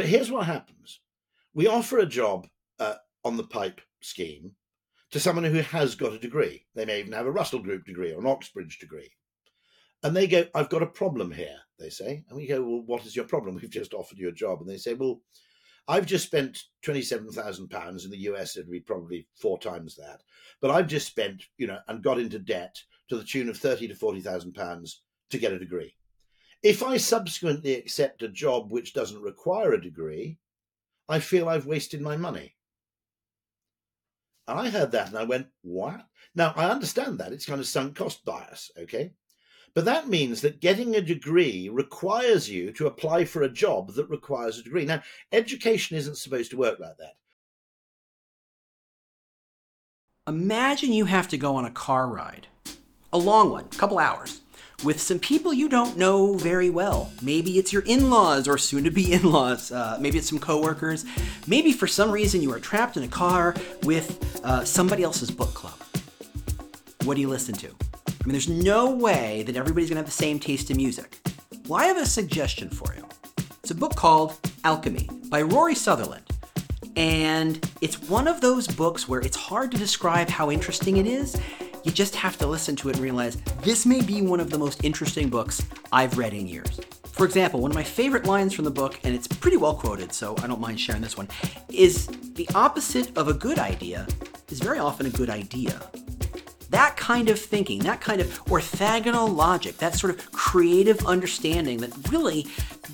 But here's what happens we offer a job uh, on the pipe scheme to someone who has got a degree. They may even have a Russell Group degree or an Oxbridge degree. And they go, I've got a problem here, they say. And we go, Well, what is your problem? We've just offered you a job. And they say, Well, I've just spent £27,000 in the US. It'd be probably four times that. But I've just spent, you know, and got into debt to the tune of thirty to £40,000 to get a degree. If I subsequently accept a job which doesn't require a degree, I feel I've wasted my money. I heard that and I went, what? Now, I understand that. It's kind of sunk cost bias, okay? But that means that getting a degree requires you to apply for a job that requires a degree. Now, education isn't supposed to work like that. Imagine you have to go on a car ride, a long one, a couple hours, with some people you don't know very well. Maybe it's your in laws or soon to be in laws. Uh, maybe it's some coworkers. Maybe for some reason you are trapped in a car with uh, somebody else's book club. What do you listen to? I mean, there's no way that everybody's gonna have the same taste in music. Well, I have a suggestion for you. It's a book called Alchemy by Rory Sutherland. And it's one of those books where it's hard to describe how interesting it is. You just have to listen to it and realize this may be one of the most interesting books I've read in years. For example, one of my favorite lines from the book, and it's pretty well quoted, so I don't mind sharing this one, is the opposite of a good idea is very often a good idea. That kind of thinking, that kind of orthogonal logic, that sort of creative understanding that really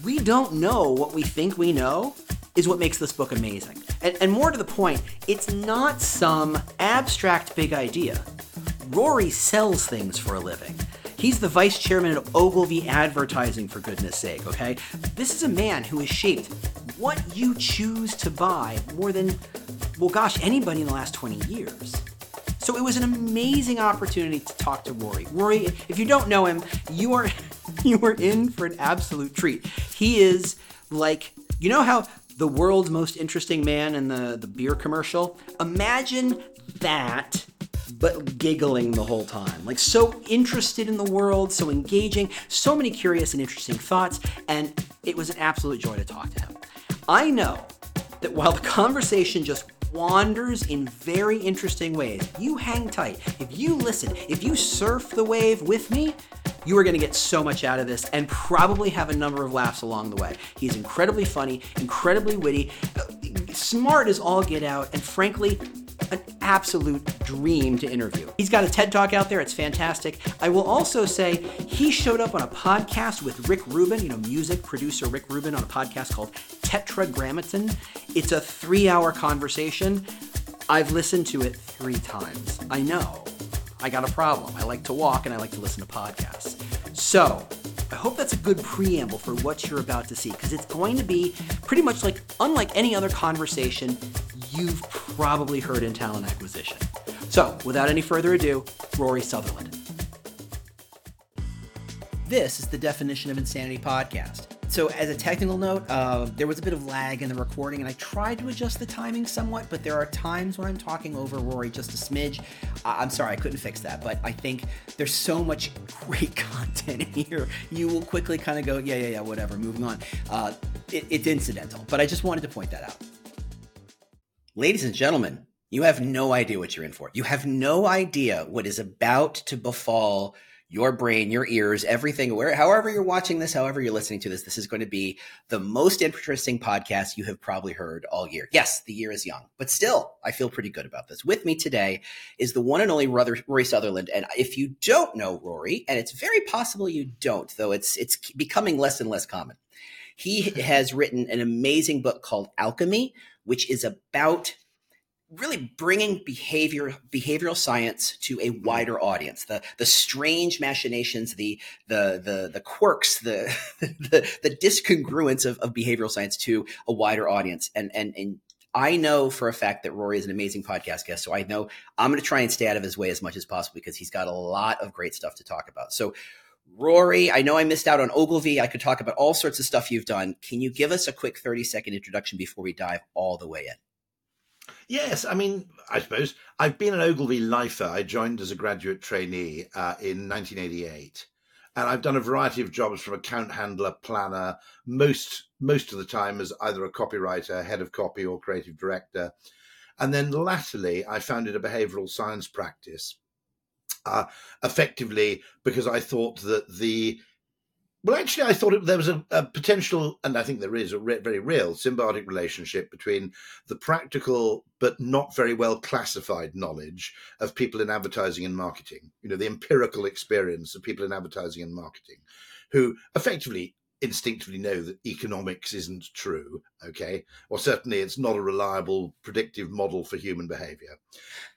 we don't know what we think we know is what makes this book amazing. And, and more to the point, it's not some abstract big idea. Rory sells things for a living. He's the vice chairman of Ogilvy Advertising, for goodness sake, okay? This is a man who has shaped what you choose to buy more than, well, gosh, anybody in the last 20 years. So it was an amazing opportunity to talk to Rory. Rory, if you don't know him, you are you are in for an absolute treat. He is like, you know how the world's most interesting man in the, the beer commercial? Imagine that but giggling the whole time. Like, so interested in the world, so engaging, so many curious and interesting thoughts, and it was an absolute joy to talk to him. I know that while the conversation just wanders in very interesting ways. You hang tight. If you listen, if you surf the wave with me, you are going to get so much out of this and probably have a number of laughs along the way. He's incredibly funny, incredibly witty, smart as all get out, and frankly, an absolute dream to interview. He's got a TED Talk out there, it's fantastic. I will also say he showed up on a podcast with Rick Rubin, you know, music producer Rick Rubin, on a podcast called Tetragrammaton. It's a three hour conversation. I've listened to it three times. I know. I got a problem. I like to walk and I like to listen to podcasts. So, I hope that's a good preamble for what you're about to see because it's going to be pretty much like unlike any other conversation you've probably heard in talent acquisition. So, without any further ado, Rory Sutherland. This is the definition of insanity podcast. So, as a technical note, uh, there was a bit of lag in the recording, and I tried to adjust the timing somewhat, but there are times when I'm talking over Rory just a smidge. Uh, I'm sorry, I couldn't fix that, but I think there's so much great content here, you will quickly kind of go, yeah, yeah, yeah, whatever, moving on. Uh, it, it's incidental, but I just wanted to point that out. Ladies and gentlemen, you have no idea what you're in for. You have no idea what is about to befall your brain, your ears, everything, where, however you're watching this, however you're listening to this, this is going to be the most interesting podcast you have probably heard all year. Yes, the year is young, but still, I feel pretty good about this. With me today is the one and only Rory Sutherland. And if you don't know Rory, and it's very possible you don't, though it's, it's becoming less and less common. He has written an amazing book called Alchemy, which is about really bringing behavior behavioral science to a wider audience the the strange machinations the the the the quirks the the, the discongruence of, of behavioral science to a wider audience and and and I know for a fact that Rory is an amazing podcast guest, so I know I'm going to try and stay out of his way as much as possible because he's got a lot of great stuff to talk about. So, Rory, I know I missed out on Ogilvy. I could talk about all sorts of stuff you've done. Can you give us a quick 30 second introduction before we dive all the way in? Yes, I mean, I suppose I've been an Ogilvy lifer. I joined as a graduate trainee uh, in 1988. and I've done a variety of jobs from account handler, planner, most most of the time as either a copywriter, head of copy, or creative director. And then latterly, I founded a behavioral science practice, uh, effectively because I thought that the well, actually, I thought it, there was a, a, potential, and I think there is a re- very real symbiotic relationship between the practical but not very well classified knowledge of people in advertising and marketing. You know, the empirical experience of people in advertising and marketing, who effectively instinctively know that economics isn't true, okay, or certainly it's not a reliable predictive model for human behavior,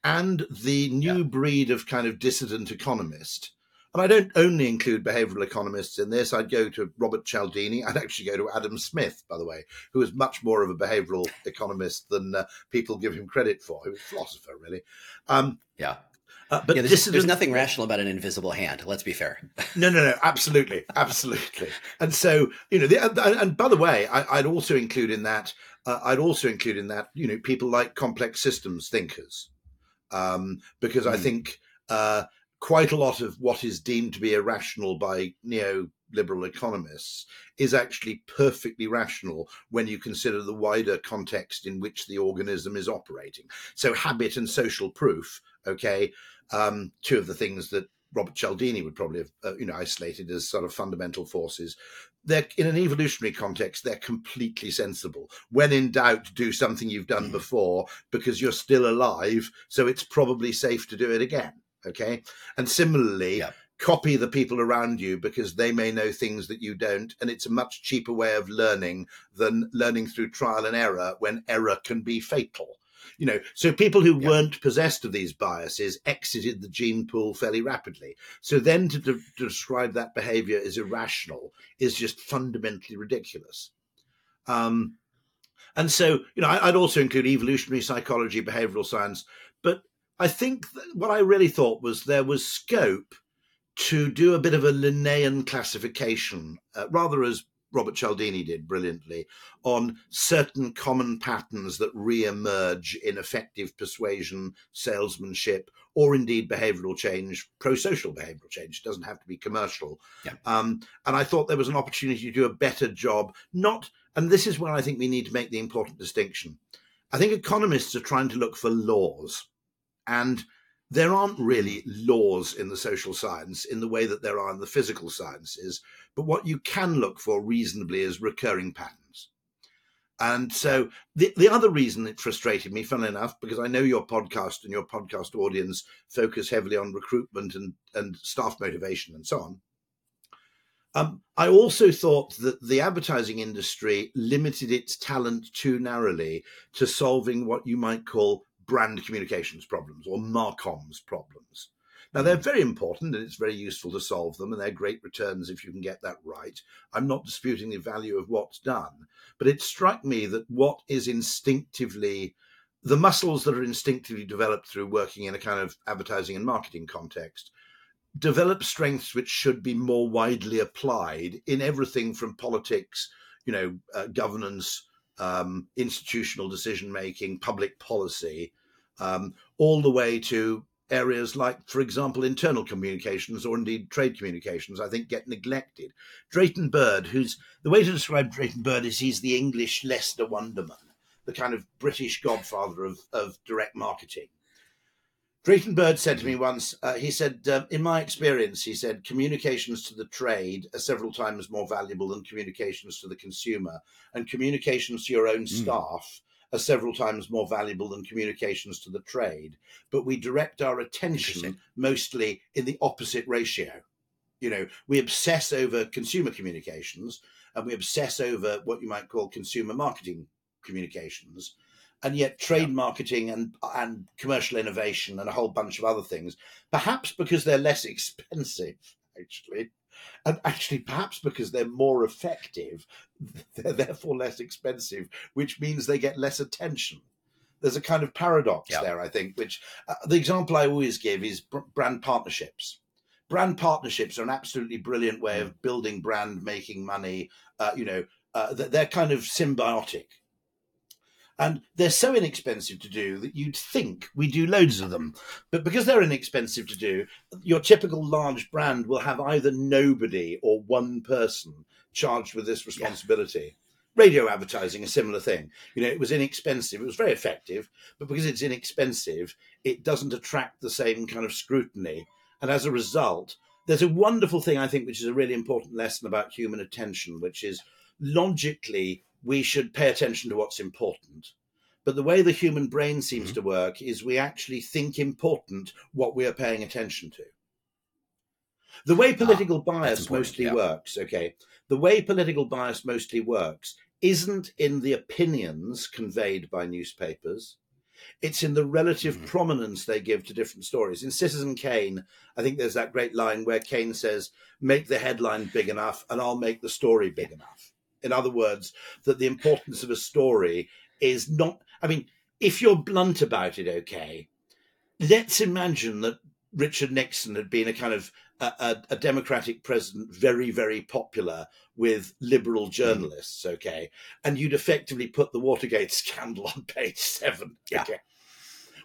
and the new yeah. breed of kind of dissident economist and I don't only include behavioral economists in this. I'd go to Robert Cialdini. I'd actually go to Adam Smith, by the way, who is much more of a behavioral economist than uh, people give him credit for. He was a philosopher, really. Um, yeah. Uh, but yeah, there's, there's, nothing rational about an invisible hand. Let's be fair. no, no, no, absolutely, absolutely. And so, you know, the, and, and, by the way, I, would also include in that, uh, I'd also include in that, you know, people like complex systems thinkers, um, because mm. I hmm. think uh, quite a lot of what is deemed to be irrational by neoliberal economists is actually perfectly rational when you consider the wider context in which the organism is operating. So, habit and social proof, okay, um, two of the things that Robert Cialdini would probably have, uh, you know, isolated as sort of fundamental forces. They're in an evolutionary context, they're completely sensible. When in doubt, do something you've done mm. before because you're still alive, so it's probably safe to do it again. Okay. And similarly, yeah. copy the people around you because they may know things that you don't. And it's a much cheaper way of learning than learning through trial and error when error can be fatal. You know, so people who yeah. weren't possessed of these biases exited the gene pool fairly rapidly. So then to, de- to describe that behavior as irrational is just fundamentally ridiculous. Um, and so, you know, I'd also include evolutionary psychology, behavioral science, but I think what I really thought was there was scope to do a bit of a Linnaean classification, uh, rather as Robert Cialdini did brilliantly, on certain common patterns that re-emerge in effective persuasion, salesmanship, or indeed behavioral change, pro-social behavioral change. It doesn't have to be commercial. Yeah. Um, and I thought there was an opportunity to do a better job. Not, and this is where I think we need to make the important distinction. I think economists are trying to look for laws and there aren't really laws in the social science in the way that there are in the physical sciences, but what you can look for reasonably is recurring patterns. And so the, the other reason it frustrated me, funnily enough, because I know your podcast and your podcast audience focus heavily on recruitment and, and staff motivation and so on. Um, I also thought that the advertising industry limited its talent too narrowly to solving what you might call brand communications problems or marcoms problems. Now, they're very important and it's very useful to solve them, and they're great returns if you can get that right. I'm not disputing the value of what's done, but it struck me that what is instinctively the muscles that are instinctively developed through working in a kind of advertising and marketing context develop strengths which should be more widely applied in everything from politics, you know, uh, governance, um, institutional decision making, public policy, um, all the way to areas like, for example, internal communications or indeed trade communications, I think get neglected. Drayton Bird, who's the way to describe Drayton Bird is he's the English Lester Wunderman, the kind of British godfather of, of direct marketing. Drayton Bird said to me once, uh, he said, uh, in my experience, he said, communications to the trade are several times more valuable than communications to the consumer, and communications to your own mm. staff are several times more valuable than communications to the trade, but we direct our attention mostly in the opposite ratio. You know, we obsess over consumer communications and we obsess over what you might call consumer marketing communications. And yet, trade yeah. marketing and and commercial innovation and a whole bunch of other things, perhaps because they're less expensive, actually, and actually perhaps because they're more effective they're therefore less expensive which means they get less attention. There's a kind of paradox there i think which uh, the example i always give is brand partnerships. Brand partnerships are an absolutely brilliant way mm. of building brand making money uh, you know uh, they're kind of symbiotic And they're so inexpensive to do that you'd think we do loads of them. But because they're inexpensive to do, your typical large brand will have either nobody or one person charged with this responsibility. Yeah. Radio advertising, a similar thing. You know, it was inexpensive. It was very effective, but because it's inexpensive, it doesn't attract the same kind of scrutiny. And as a result, there's a wonderful thing, I think, which is a really important lesson about human attention, which is logically we should pay attention to what's important. But the way the human brain seems mm-hmm. to work is we actually think important what we are paying attention to. The way ah, political ah, bias mostly yeah. works, okay, the way political bias mostly works isn't in the opinions conveyed by newspapers. It's in the relative mm-hmm. prominence they give to different stories. In Citizen Kane, I think there's that great line where Kane says, Make the headline big enough, and I'll make the story big enough. In other words, that the importance of a story is not, I mean, if you're blunt about it, okay, let's imagine that Richard Nixon had been a kind of a, a, a, democratic president, very, very popular with liberal mm. journalists, okay, and you'd effectively put the Watergate scandal on page seven, yeah. okay.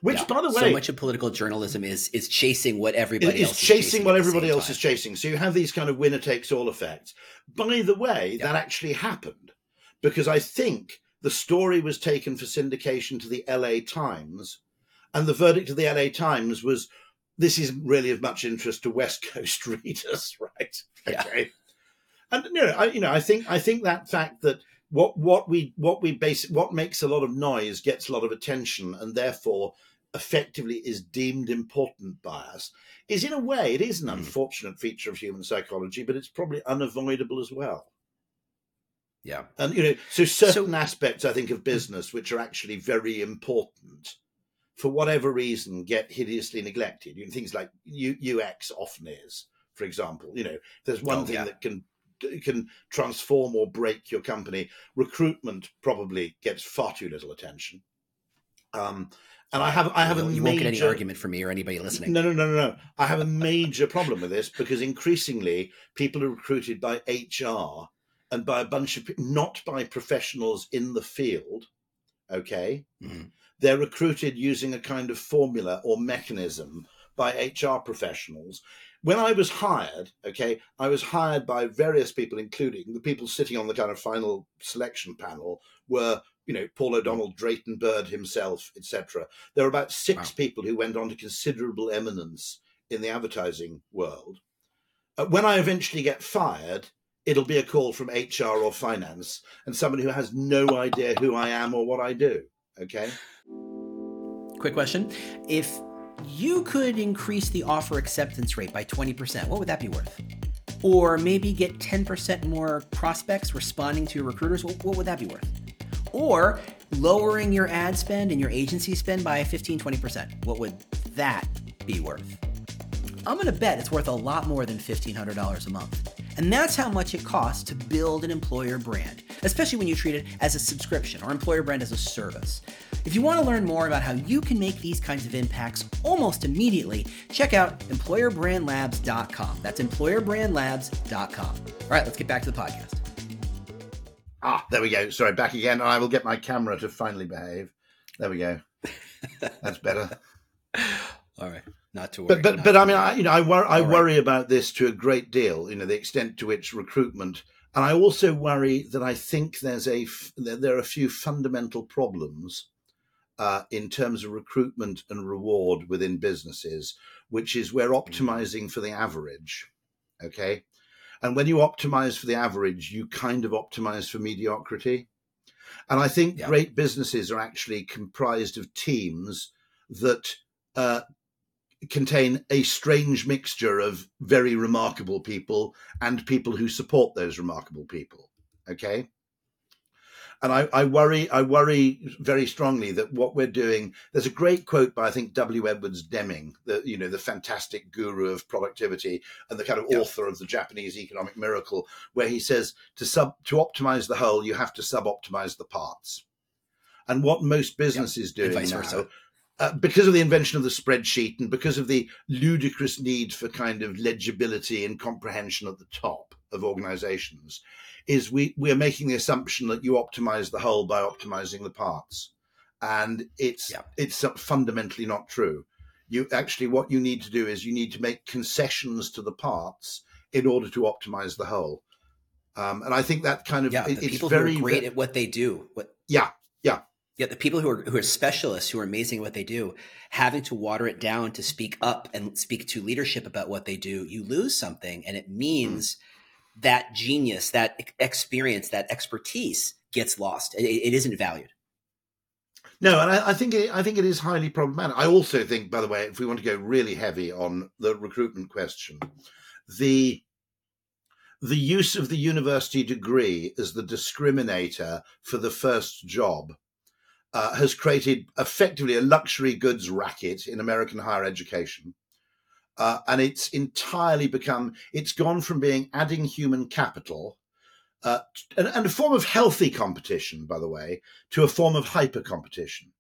Which, yeah. by the way, so much of political journalism is is chasing what everybody is else chasing, is chasing what everybody else time. is chasing. So you have these kind of winner takes all effects. By the way, yeah. that actually happened because I think the story was taken for syndication to the L.A. Times, and the verdict of the L.A. Times was this isn't really of much interest to West Coast readers, right? Okay. And you know, I, you know, I think I think that fact that what what we what we base what makes a lot of noise gets a lot of attention, and therefore effectively is deemed important by us is in a way it is an hmm. unfortunate feature of human psychology but it's probably unavoidable as well. Yeah. And you know so certain so, aspects i think of business which are actually very important for whatever reason get hideously neglected. You know things like U- ux often is for example. You know there's one oh, thing yeah. that can can transform or break your company. Recruitment probably gets far too little attention. Um, and I have I have you a you major, won't get any argument from me or anybody listening. No, no, no, no, no. I have a major problem with this because increasingly people are recruited by HR and by a bunch of not by professionals in the field. Okay, mm-hmm. they're recruited using a kind of formula or mechanism by HR professionals. When I was hired, okay, I was hired by various people, including the people sitting on the kind of final selection panel, were you know, Paul O'Donnell, Drayton Bird himself, etc. There are about six wow. people who went on to considerable eminence in the advertising world. Uh, when I eventually get fired, it'll be a call from HR or finance and someone who has no idea who I am or what I do. Okay. Quick question. If you could increase the offer acceptance rate by 20%, what would that be worth? Or maybe get 10% more prospects responding to your recruiters, what would that be worth? Or lowering your ad spend and your agency spend by 15 20%. What would that be worth? I'm gonna bet it's worth a lot more than $1,500 a month. And that's how much it costs to build an employer brand, especially when you treat it as a subscription or employer brand as a service. If you want to learn more about how you can make these kinds of impacts almost immediately, check out employerbrandlabs.com. That's employerbrandlabs.com. All right, let's get back to the podcast. Ah, there we go. Sorry, back again. I will get my camera to finally behave. There we go. That's better. All right, not to worry. But but, but I mean, I, you know, I, wor- I worry right. about this to a great deal. You know, the extent to which recruitment, and I also worry that I think there's a there are a few fundamental problems uh, in terms of recruitment and reward within businesses, which is we're mm. optimizing for the average. Okay, and when you optimize for the average, you kind of optimize for mediocrity. And I think yeah. great businesses are actually comprised of teams that uh, contain a strange mixture of very remarkable people and people who support those remarkable people. Okay and I, I, worry, I worry very strongly that what we're doing. There's a great quote by I think W. Edwards Deming, the you know the fantastic guru of productivity and the kind of yeah. author of the Japanese economic miracle, where he says to sub to optimize the whole, you have to sub-optimize the parts. And what most businesses yeah. doing now, uh, because of the invention of the spreadsheet and because of the ludicrous need for kind of legibility and comprehension at the top of organizations, is we we're making the assumption that you optimize the whole by optimizing the parts. and it's Yeah. it's fundamentally not true. You actually what you need to do is you need to make concessions to the parts in order to optimize the whole. Um, and I think that kind of Yeah, it- people very who are great ve- at what they do. What yeah yeah Yeah, the people who are who are specialists who are amazing at what they do, having to water it down to speak up and speak to leadership about what they do, you lose something, and it means that genius, that experience, that expertise gets lost. It, it isn't valued. No, and I, I think it, I think it is highly problematic. I also think, by the way, if we want to go really heavy on the recruitment question, the the use of the university degree as the discriminator for the first job uh, has created effectively a luxury goods racket in American higher education. Uh, and it's entirely become, it's gone from being adding human capital uh, and, and a form of healthy competition, by the way, to a form of hyper competition.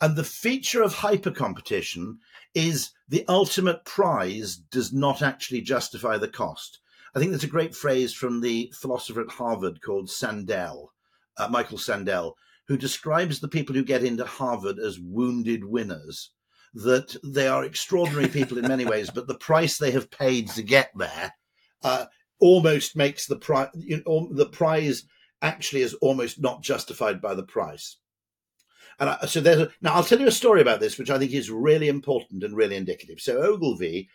And the feature of hyper competition is the ultimate prize does not actually justify the cost. I think there's a great phrase from the philosopher at Harvard called Sandel, uh, Michael Sandel, who describes the people who get into Harvard as wounded winners. That they are extraordinary people in many ways, but the price they have paid to get there uh, almost makes the prize. You know, the prize actually is almost not justified by the price. And I, so there's a, now I'll tell you a story about this, which I think is really important and really indicative. So Ogilvy,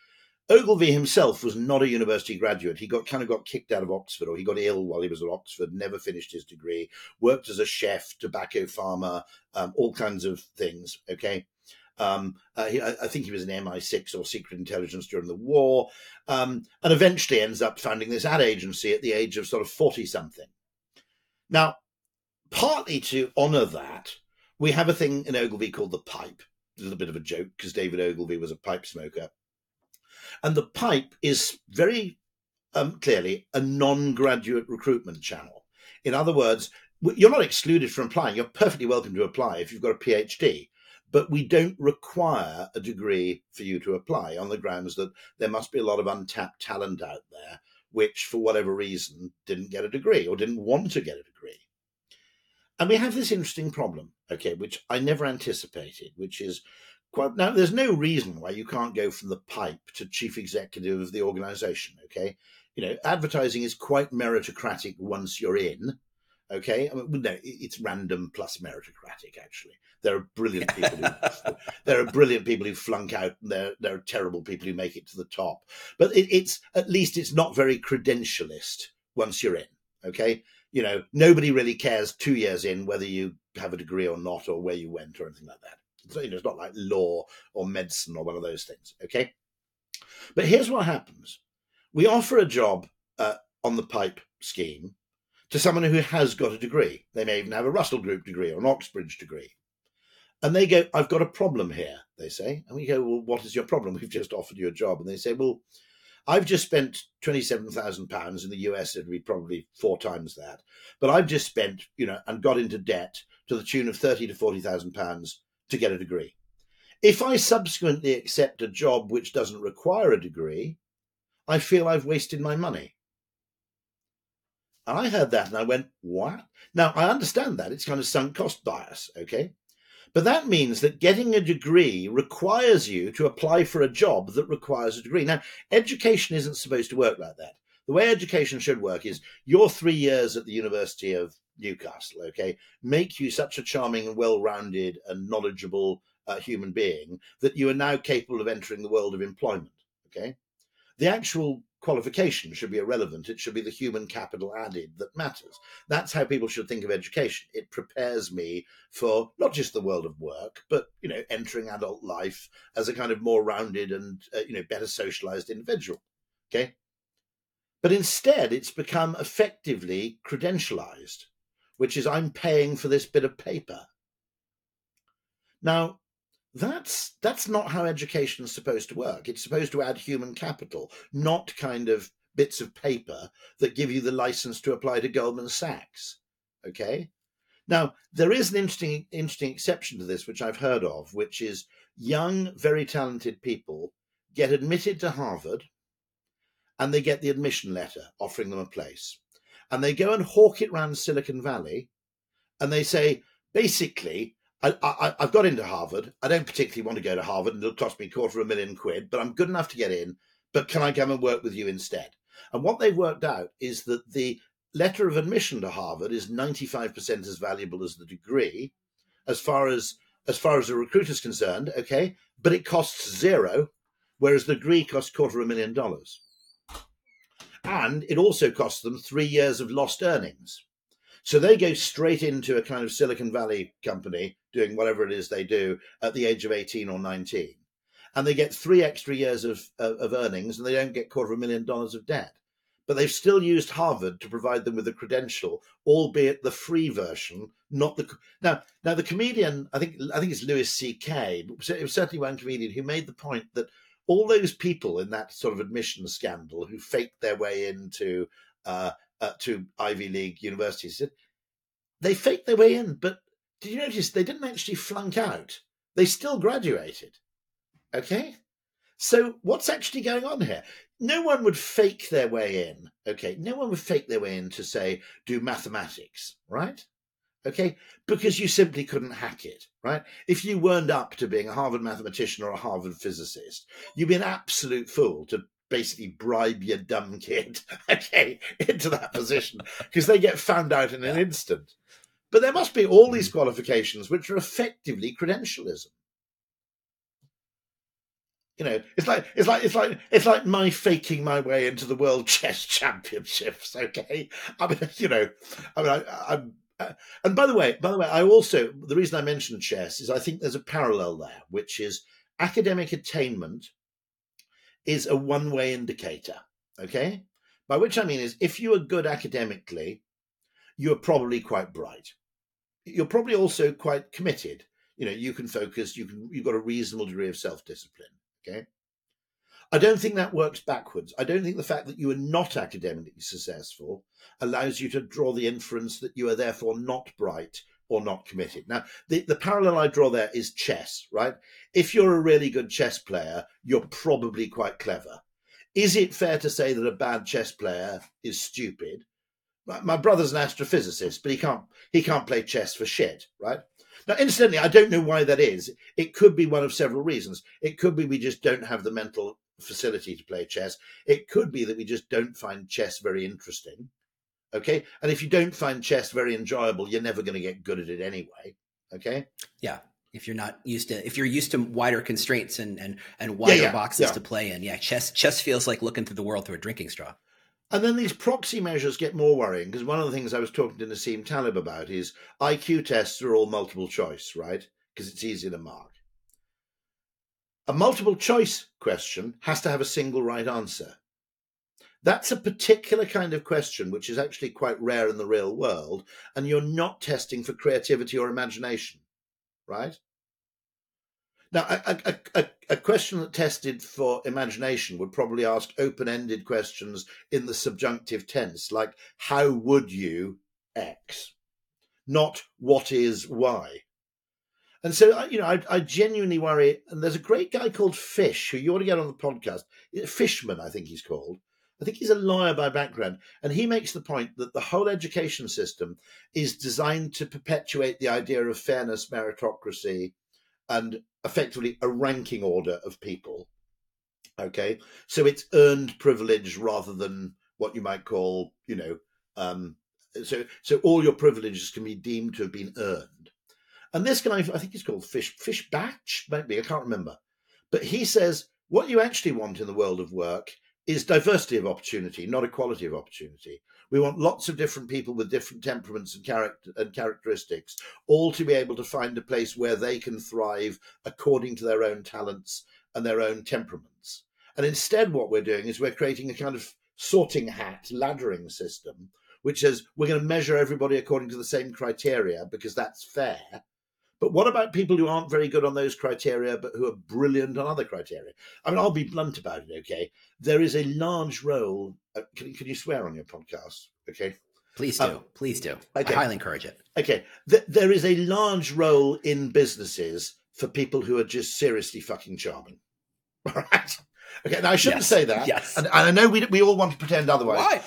Ogilvy himself was not a university graduate. He got kind of got kicked out of Oxford, or he got ill while he was at Oxford. Never finished his degree. Worked as a chef, tobacco farmer, um, all kinds of things. Okay. Um, uh, he, I think he was an MI6 or secret intelligence during the war, um, and eventually ends up founding this ad agency at the age of sort of 40 something. Now, partly to honor that, we have a thing in Ogilvy called the pipe. A little bit of a joke because David Ogilvy was a pipe smoker. And the pipe is very um, clearly a non graduate recruitment channel. In other words, you're not excluded from applying. You're perfectly welcome to apply if you've got a PhD, but we don't require a degree for you to apply on the grounds that there must be a lot of untapped talent out there, which for whatever reason didn't get a degree or didn't want to get a degree. And we have this interesting problem, okay, which I never anticipated, which is quite now there's no reason why you can't go from the pipe to chief executive of the organization, okay? You know, advertising is quite meritocratic once you're in, okay? I mean, no, it's random plus meritocratic, actually. There are brilliant people who there are brilliant people who flunk out and there, there are terrible people who make it to the top. But it, it's at least it's not very credentialist once you're in, okay? you know, nobody really cares two years in whether you have a degree or not, or where you went, or anything like that. It's, you know, it's not like law or medicine or one of those things. Okay. But here's what happens we offer a job uh, on the pipe scheme to someone who has got a degree. They may even have a Russell Group degree or an Oxbridge degree. And they go, I've got a problem here, they say. And we go, Well, what is your problem? We've just offered you a job. And they say, Well, I've just spent £27,000 in the US. It'd be probably four times that. But I've just spent, you know, and got into debt to the tune of thirty to £40,000 to get a degree. If I subsequently accept a job which doesn't require a degree, I feel I've wasted my money. And I heard that and I went, what? Now, I understand that. It's kind of sunk cost bias, okay? But that means that getting a degree requires you to apply for a job that requires a degree. Now, education isn't supposed to work like that. The way education should work is your three years at the University of Newcastle, okay, make you such a charming and well rounded and knowledgeable uh, human being that you are now capable of entering the world of employment, okay? The actual qualification should be irrelevant. It should be the human capital added that matters. That's how people should think of education. It prepares me for not just the world of work, but you know, entering adult life as a kind of more rounded and uh, you know better socialized individual. Okay, but instead, it's become effectively credentialized, which is I'm paying for this bit of paper. Now, that's that's not how education is supposed to work. It's supposed to add human capital, not kind of bits of paper that give you the license to apply to Goldman Sachs. Okay. Now there is an interesting interesting exception to this, which I've heard of, which is young, very talented people get admitted to Harvard, and they get the admission letter offering them a place, and they go and hawk it round Silicon Valley, and they say basically I, I, I've got into Harvard. I don't particularly want to go to Harvard, and it'll cost me a quarter of a million quid, but I'm good enough to get in. But can I come and work with you instead? And what they've worked out is that the letter of admission to Harvard is 95% as valuable as the degree, as far as as far as a recruiter's concerned, okay, but it costs zero, whereas the degree costs quarter of a million dollars. And it also costs them three years of lost earnings. So they go straight into a kind of Silicon Valley company doing whatever it is they do at the age of 18 or 19. And they get three extra years of, of earnings and they don't get quarter of a million dollars of debt. But they've still used Harvard to provide them with a credential, albeit the free version, not the now. Now the comedian, I think, I think it's Louis C.K. But it was certainly one comedian who made the point that all those people in that sort of admission scandal who faked their way into uh, uh, to Ivy League universities, they faked their way in, but did you notice they didn't actually flunk out? They still graduated. Okay? So what's actually going on here? No one would fake their way in. Okay? No one would fake their way in to say, do mathematics, right? Okay? Because you simply couldn't hack it, right? If you weren't up to being a Harvard mathematician or a Harvard physicist, you'd be an absolute fool to basically bribe your dumb kid, okay, into that position because they get found out in an instant. But there must be all these mm. qualifications which are effectively credentialism. You know, it's like it's like it's like it's like my faking my way into the world chess championships. Okay, I mean, you know, I mean, I, am uh, and by the way, by the way, I also the reason I mentioned chess is I think there's a parallel there, which is academic attainment is a one-way indicator. Okay, by which I mean is if you are good academically, you are probably quite bright you're probably also quite committed. You know, you can focus, you can you've got a reasonable degree of self-discipline. Okay. I don't think that works backwards. I don't think the fact that you are not academically successful allows you to draw the inference that you are therefore not bright or not committed. Now, the, the parallel I draw there is chess, right? If you're a really good chess player, you're probably quite clever. Is it fair to say that a bad chess player is stupid? my brother's an astrophysicist, but he can't he can't play chess for shit, right? Now, incidentally, I don't know why that is. It could be one of several reasons. It could be we just don't have the mental facility to play chess. It could be that we just don't find chess very interesting. Okay, and if you don't find chess very enjoyable, you're never going to get good at it anyway. Okay. Yeah, if you're not used to if you're used to wider constraints and and and wider yeah, yeah, boxes yeah. to play in yeah chess chess feels like looking through the world through a drinking straw and then these proxy measures get more worrying because one of the things I was talking to Nassim Taleb about is IQ tests are all multiple choice, right? Because it's easy to mark. A multiple choice question has to have a single right answer. That's a particular kind of question which is actually quite rare in the real world, and you're not testing for creativity or imagination, right? Now, a, a, a, question that tested for imagination would probably ask open ended questions in the subjunctive tense, like, how would you X? Not what is Y. And so, you know, I, I genuinely worry. And there's a great guy called Fish who you ought to get on the podcast. Fishman, I think he's called. I think he's a lawyer by background. And he makes the point that the whole education system is designed to perpetuate the idea of fairness, meritocracy, and effectively a ranking order of people. Okay, so it's earned privilege rather than what you might call, you know, um, so so all your privileges can be deemed to have been earned. And this guy, I think he's called Fish Fish Batch, maybe I can't remember, but he says what you actually want in the world of work is diversity of opportunity, not equality of opportunity. We want lots of different people with different temperaments and character and characteristics, all to be able to find a place where they can thrive according to their own talents and their own temperaments. And instead, what we're doing is we're creating a kind of sorting hat, laddering system, which says we're going to measure everybody according to the same criteria because that's fair. But what about people who aren't very good on those criteria, but who are brilliant on other criteria? I mean, I'll be blunt about it, okay? There is a large role. Uh, can, can you swear on your podcast? Okay. Please do. Um, Please do. Okay. I highly encourage it. Okay. Th- there is a large role in businesses for people who are just seriously fucking charming. All right. Okay. Now, I shouldn't yes. say that. Yes. And, and, I know we, we all want to pretend otherwise. Why?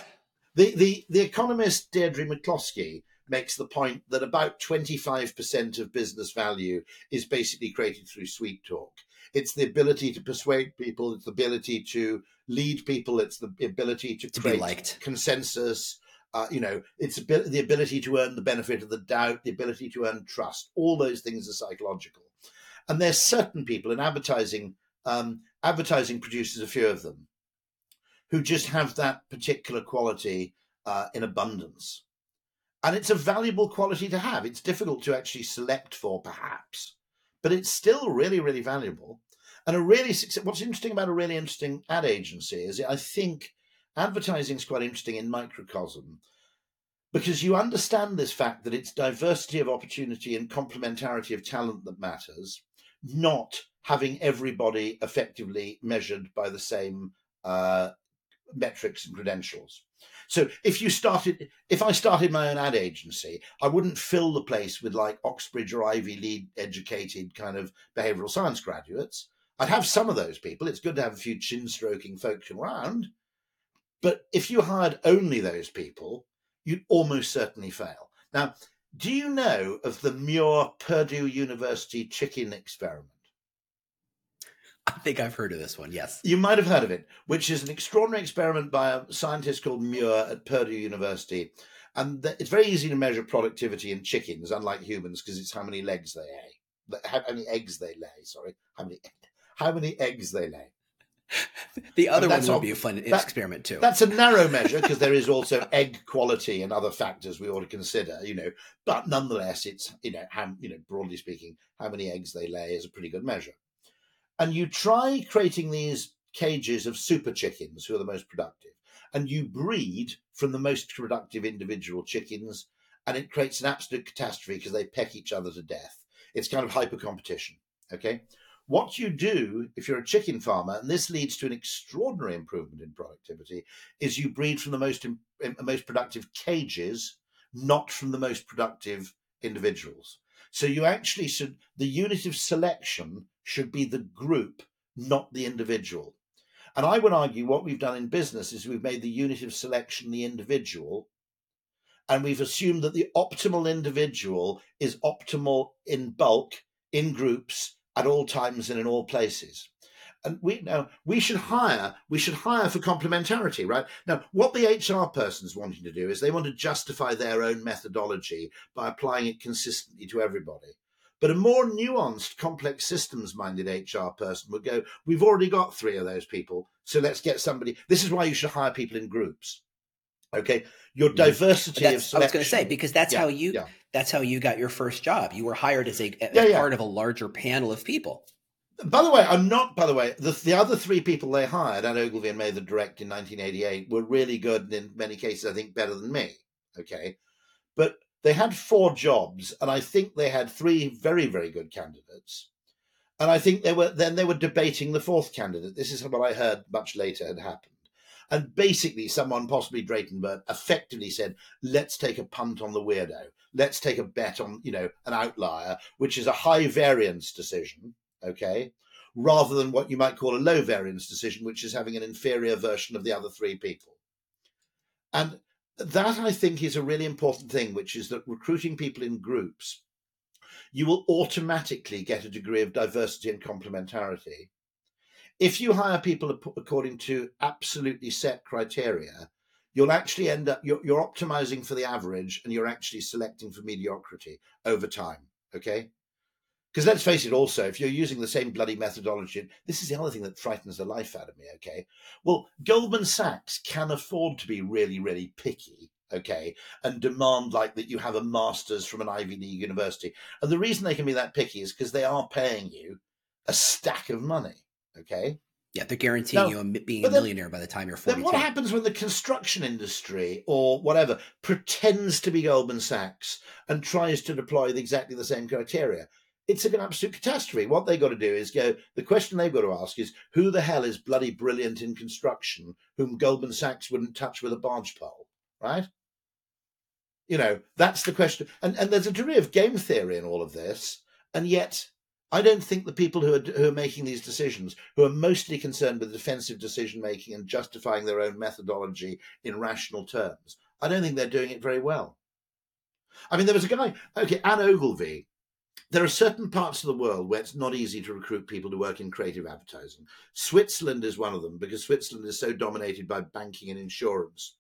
The, the, the economist Deirdre McCloskey makes the point that about 25% of business value is basically created through sweet talk. It's the ability to persuade people, it's the ability to lead people, it's the ability to, To create liked. consensus. Uh, you know, it's the ability to earn the benefit of the doubt, the ability to earn trust. All those things are psychological. And there's certain people in advertising, um, advertising produces a few of them who just have that particular quality uh, in abundance. And it's a valuable quality to have. It's difficult to actually select for, perhaps, but it's still really, really valuable. And a really what's interesting about a really interesting ad agency is I think advertising is quite interesting in microcosm because you understand this fact that it's diversity of opportunity and complementarity of talent that matters, not having everybody effectively measured by the same uh, metrics and credentials. So if you started, if I started my own ad agency, I wouldn't fill the place with like Oxbridge or Ivy League educated kind of behavioral science graduates. I'd have some of those people. It's good to have a few chin stroking folks around. But if you hired only those people, you'd almost certainly fail. Now, do you know of the Muir Purdue University chicken experiment? I think I've heard of this one. Yes. You might have heard of it, which is an extraordinary experiment by a scientist called Muir at Purdue University. And th- it's very easy to measure productivity in chickens, unlike humans, because it's how many legs they lay, how many eggs they lay. Sorry, how many how many eggs they lay. The other one would all- be a fun that- experiment too. That's a narrow measure because there is also egg quality and other factors we ought to consider, you know. But nonetheless, it's you know how you know broadly speaking, how many eggs they lay is a pretty good measure. And you try creating these cages of super chickens who are the most productive, and you breed from the most productive individual chickens, and it creates an absolute catastrophe because they peck each other to death. It's kind of hyper competition. Okay. What you do if you're a chicken farmer, and this leads to an extraordinary improvement in productivity, is you breed from the most most productive cages, not from the most productive individuals. So you actually should the unit of selection should be the group, not the individual. And I would argue what we've done in business is we've made the unit of selection the individual, and we've assumed that the optimal individual is optimal in bulk, in groups, at all times and in all places. And we now we should hire, we should hire for complementarity, right? Now, what the HR person's wanting to do is they want to justify their own methodology by applying it consistently to everybody. But a more nuanced, complex systems minded HR person would go, We've already got three of those people, so let's get somebody. This is why you should hire people in groups. Okay. Your Mhm. diversity of That's, I was going to say because that's Yeah, how you yeah. that's how you got your first job. You were hired as a yeah. part of a larger panel of people. By the way, I'm not. By the way, the the other three people they hired, Anne Ogilvy and Mather Direct in 1988, were really good and in many cases, I think, better than me. Okay, but they had four jobs, and I think they had three very, very good candidates. And I think they were then they were debating the fourth candidate. This is what I heard much later had happened. And basically, someone, possibly Drayton Bird, effectively said, "Let's take a punt on the weirdo. Let's take a bet on, you know, an outlier, which is a high variance decision." Okay, rather than what you might call a low variance decision, which is having an inferior version of the other three people. And that I think is a really important thing, which is that recruiting people in groups, you will automatically get a degree of diversity and complementarity. If you hire people according to absolutely set criteria, you'll actually end up you're, you're optimizing for the average and you're actually selecting for mediocrity over time. Okay. Because let's face it, also, if you're using the same bloody methodology, this is the other thing that frightens the life out of me, okay? Well, Goldman Sachs can afford to be really, really picky, okay, and demand like that you have a master's from an Ivy League university. And the reason they can be that picky is because they are paying you a stack of money, okay? Yeah, they're guaranteeing No, you a, being a but then- millionaire by the time you're Then 42. what happens when the construction industry or whatever pretends to be Goldman Sachs and tries to deploy exactly the same criteria? It's an absolute catastrophe. What they've got to do is go. The question they've got to ask is, who the hell is bloody brilliant in construction, whom Goldman Sachs wouldn't touch with a barge pole, right? You know, that's the question. And and there's a degree of game theory in all of this, and yet I don't think the people who are who are making these decisions, who are mostly concerned with defensive decision making and justifying their own methodology in rational terms, I don't think they're doing it very well. I mean, there was a guy, okay, Anne Ogilvy. There are certain parts of the world where it's not easy to recruit people to work in creative advertising. Switzerland is one of them because Switzerland is so dominated by banking and insurance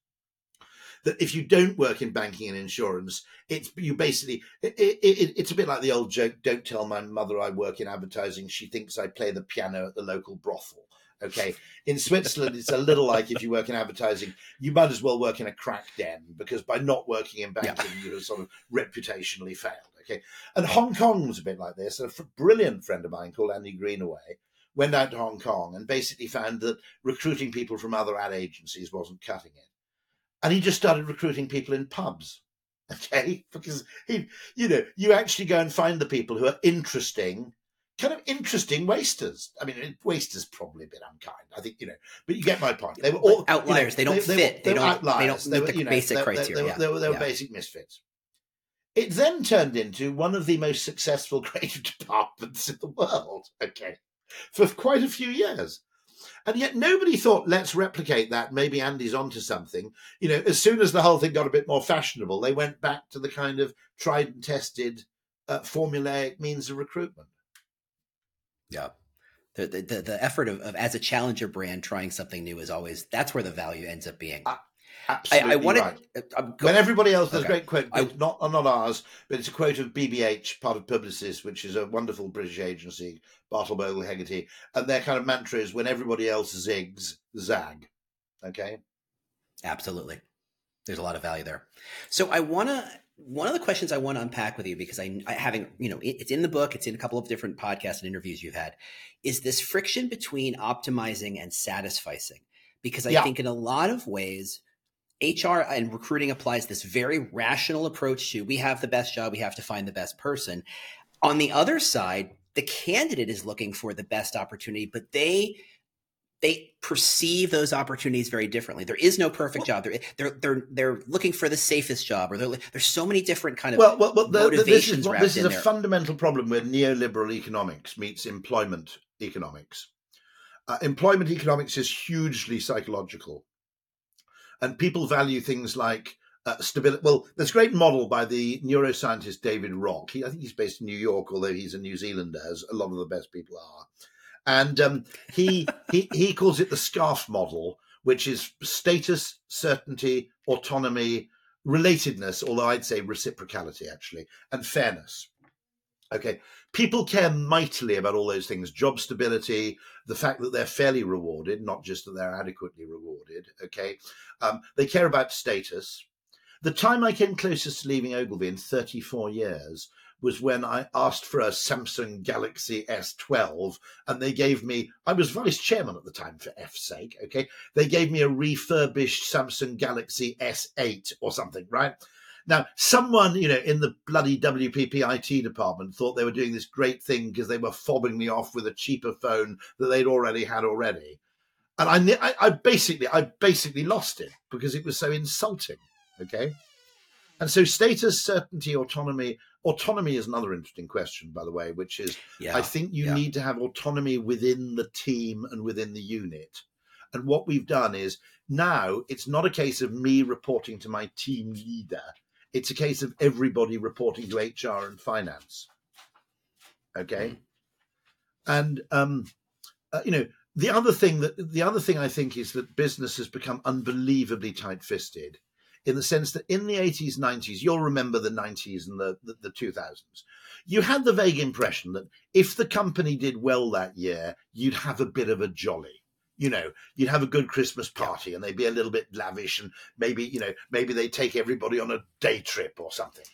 that if you don't work in banking and insurance, it's you basically it, it, it's a bit like the old joke. Don't tell my mother I work in advertising. She thinks I play the piano at the local brothel. Okay, in Switzerland, it's a little like if you work in advertising, you might as well work in a crack den because by not working in banking, yeah. you have sort of reputationally failed. Okay, and Hong Kong was a bit like this. A brilliant friend of mine called Andy Greenaway went out to Hong Kong and basically found that recruiting people from other ad agencies wasn't cutting it and he just started recruiting people in pubs. Okay, because he, you know, you actually go and find the people who are interesting, kind of interesting wasters. I mean, wasters probably a bit unkind. I think you know, but you get my point. They were all outliers. You know, they don't they, fit. They, they, don't. Outliers. They don't meet the basic know, criteria. They, were, they were, they were basic misfits. It then turned into one of the most successful creative departments in the world. Okay, for quite a few years. And yet nobody thought, let's replicate that. Maybe Andy's onto something. You know, as soon as the whole thing got a bit more fashionable, they went back to the kind of tried and tested uh, formulaic means of recruitment. Yeah. The, the, the effort of, of, as a challenger brand trying something new is always that's where the value ends up being. Absolutely I, I wanted, right. Uh, when everybody else, there's okay. a great quote, I, not not ours, but it's a quote of BBH, part of Publicis, which is a wonderful British agency, Bartle Bogle Hegarty, and their kind of mantra is when everybody else zigs, zag. Okay. Absolutely. There's a lot of value there. So I want to one of the questions I want to unpack with you because I, I having you know it, it's in the book, it's in a couple of different podcasts and interviews you've had, is this friction between optimizing and satisficing. Because I yeah. think in a lot of ways HR and recruiting applies this very rational approach to we have the best job, we have to find the best person. On the other side, the candidate is looking for the best opportunity, but they they perceive those opportunities very differently. There is no perfect job. They're they're they're, they're looking for the safest job, or there's so many different kind of well, well, well the, motivations. this is, this is a there. fundamental problem where neoliberal economics meets employment economics. Uh, employment economics is hugely psychological and people value things like uh, stability. Well, there's a great model by the neuroscientist David Rock. He, I think he's based in New York, although he's a New Zealander, as a lot of the best people are. And um, he he he calls it the SCARF model, which is status, certainty, autonomy, relatedness, although I'd say reciprocality actually, and fairness. Okay. People care mightily about all those things job stability, the fact that they're fairly rewarded, not just that they're adequately rewarded. Okay. Um, they care about status. The time I came closest to leaving Ogilvy in 34 years was when I asked for a Samsung Galaxy S12 and they gave me, I was vice chairman at the time for F's sake, okay? They gave me a refurbished Samsung Galaxy S8 or something, right? Now, someone, you know, in the bloody WPP IT department thought they were doing this great thing because they were fobbing me off with a cheaper phone that they'd already had already. And I, I, basically, I basically lost it because it was so insulting. Okay. And so status, certainty, autonomy. Autonomy is another interesting question, by the way, which is yeah, I think you yeah. need to have autonomy within the team and within the unit. And what we've done is now it's not a case of me reporting to my team leader it's a case of everybody reporting to HR and finance. Okay. And, um, uh, you know, the other thing that the other thing I think is that business has become unbelievably tight fisted in the sense that in the 80s, 90s, you'll remember the 90s and the, the, the 2000s. You had the vague impression that if the company did well that year, you'd have a bit of a jolly you know you'd have a good christmas party and they'd be a little bit lavish and maybe you know maybe they take everybody on a day trip or something.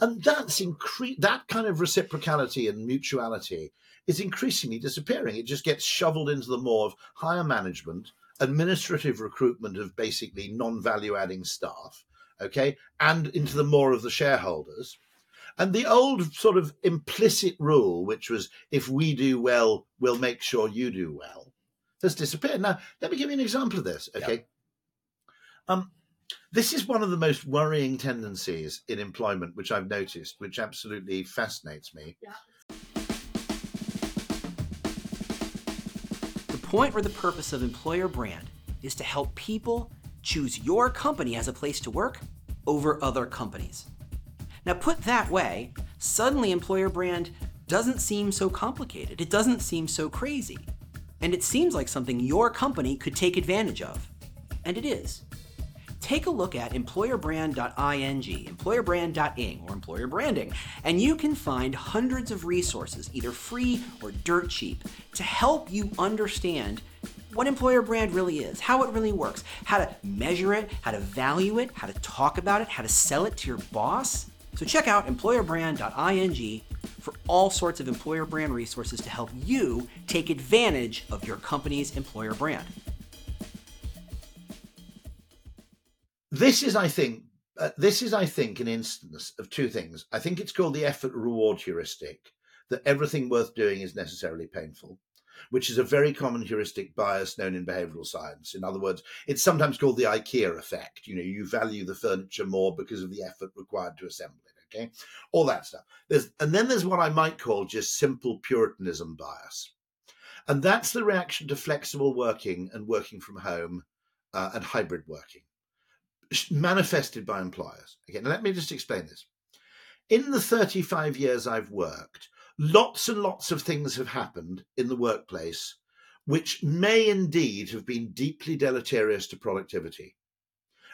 And that's incre- that kind of reciprocality and mutuality is increasingly disappearing. It just gets shoveled into the more of higher management administrative recruitment of basically non-value adding staff okay and into the more of the shareholders. And the old sort of implicit rule which was if we do well we'll make sure you do well has disappeared. Now, let me give you an example of this. Okay. Yeah. Um, this is one of the most worrying tendencies in employment, which I've noticed, which absolutely fascinates me. Yeah. The point or the purpose of employer brand is to help people choose your company as a place to work over other companies. Now, put that way, suddenly employer brand doesn't seem so complicated. It doesn't seem so crazy. And it seems like something your company could take advantage of. And it is. Take a look at employerbrand.ing, employerbrand.ing, or employer branding, and you can find hundreds of resources, either free or dirt cheap, to help you understand what employer brand really is, how it really works, how to measure it, how to value it, how to talk about it, how to sell it to your boss. So check out employerbrand.ing for all sorts of employer brand resources to help you take advantage of your company's employer brand. This is, I think, uh, this is, I think, an instance of two things. I think it's called the effort reward heuristic, that everything worth doing is necessarily painful which is a very common heuristic bias known in behavioral science. In other words, it's sometimes called the IKEA effect. You know, you value the furniture more because of the effort required to assemble it. Okay, all that stuff. There's, and then there's what I might call just simple Puritanism bias, and that's the reaction to flexible working and working from home uh, and hybrid working, manifested by employers. Okay, now let me just explain this. In the 35 years I've worked, lots and lots of things have happened in the workplace which may indeed have been deeply deleterious to productivity.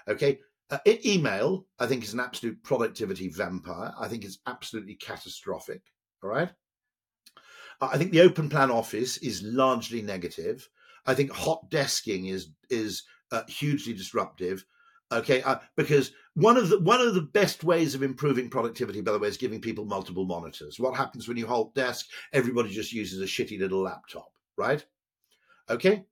Okay, uh, email, I think, is an absolute productivity vampire. I think it's absolutely catastrophic. All right. I think the open plan office is largely negative. I think hot desking is is uh, hugely disruptive. Okay, uh, because one of the one of the best ways of improving productivity, by the way, is giving people multiple monitors. What happens when you hot desk? Everybody just uses a shitty little laptop, right? Okay,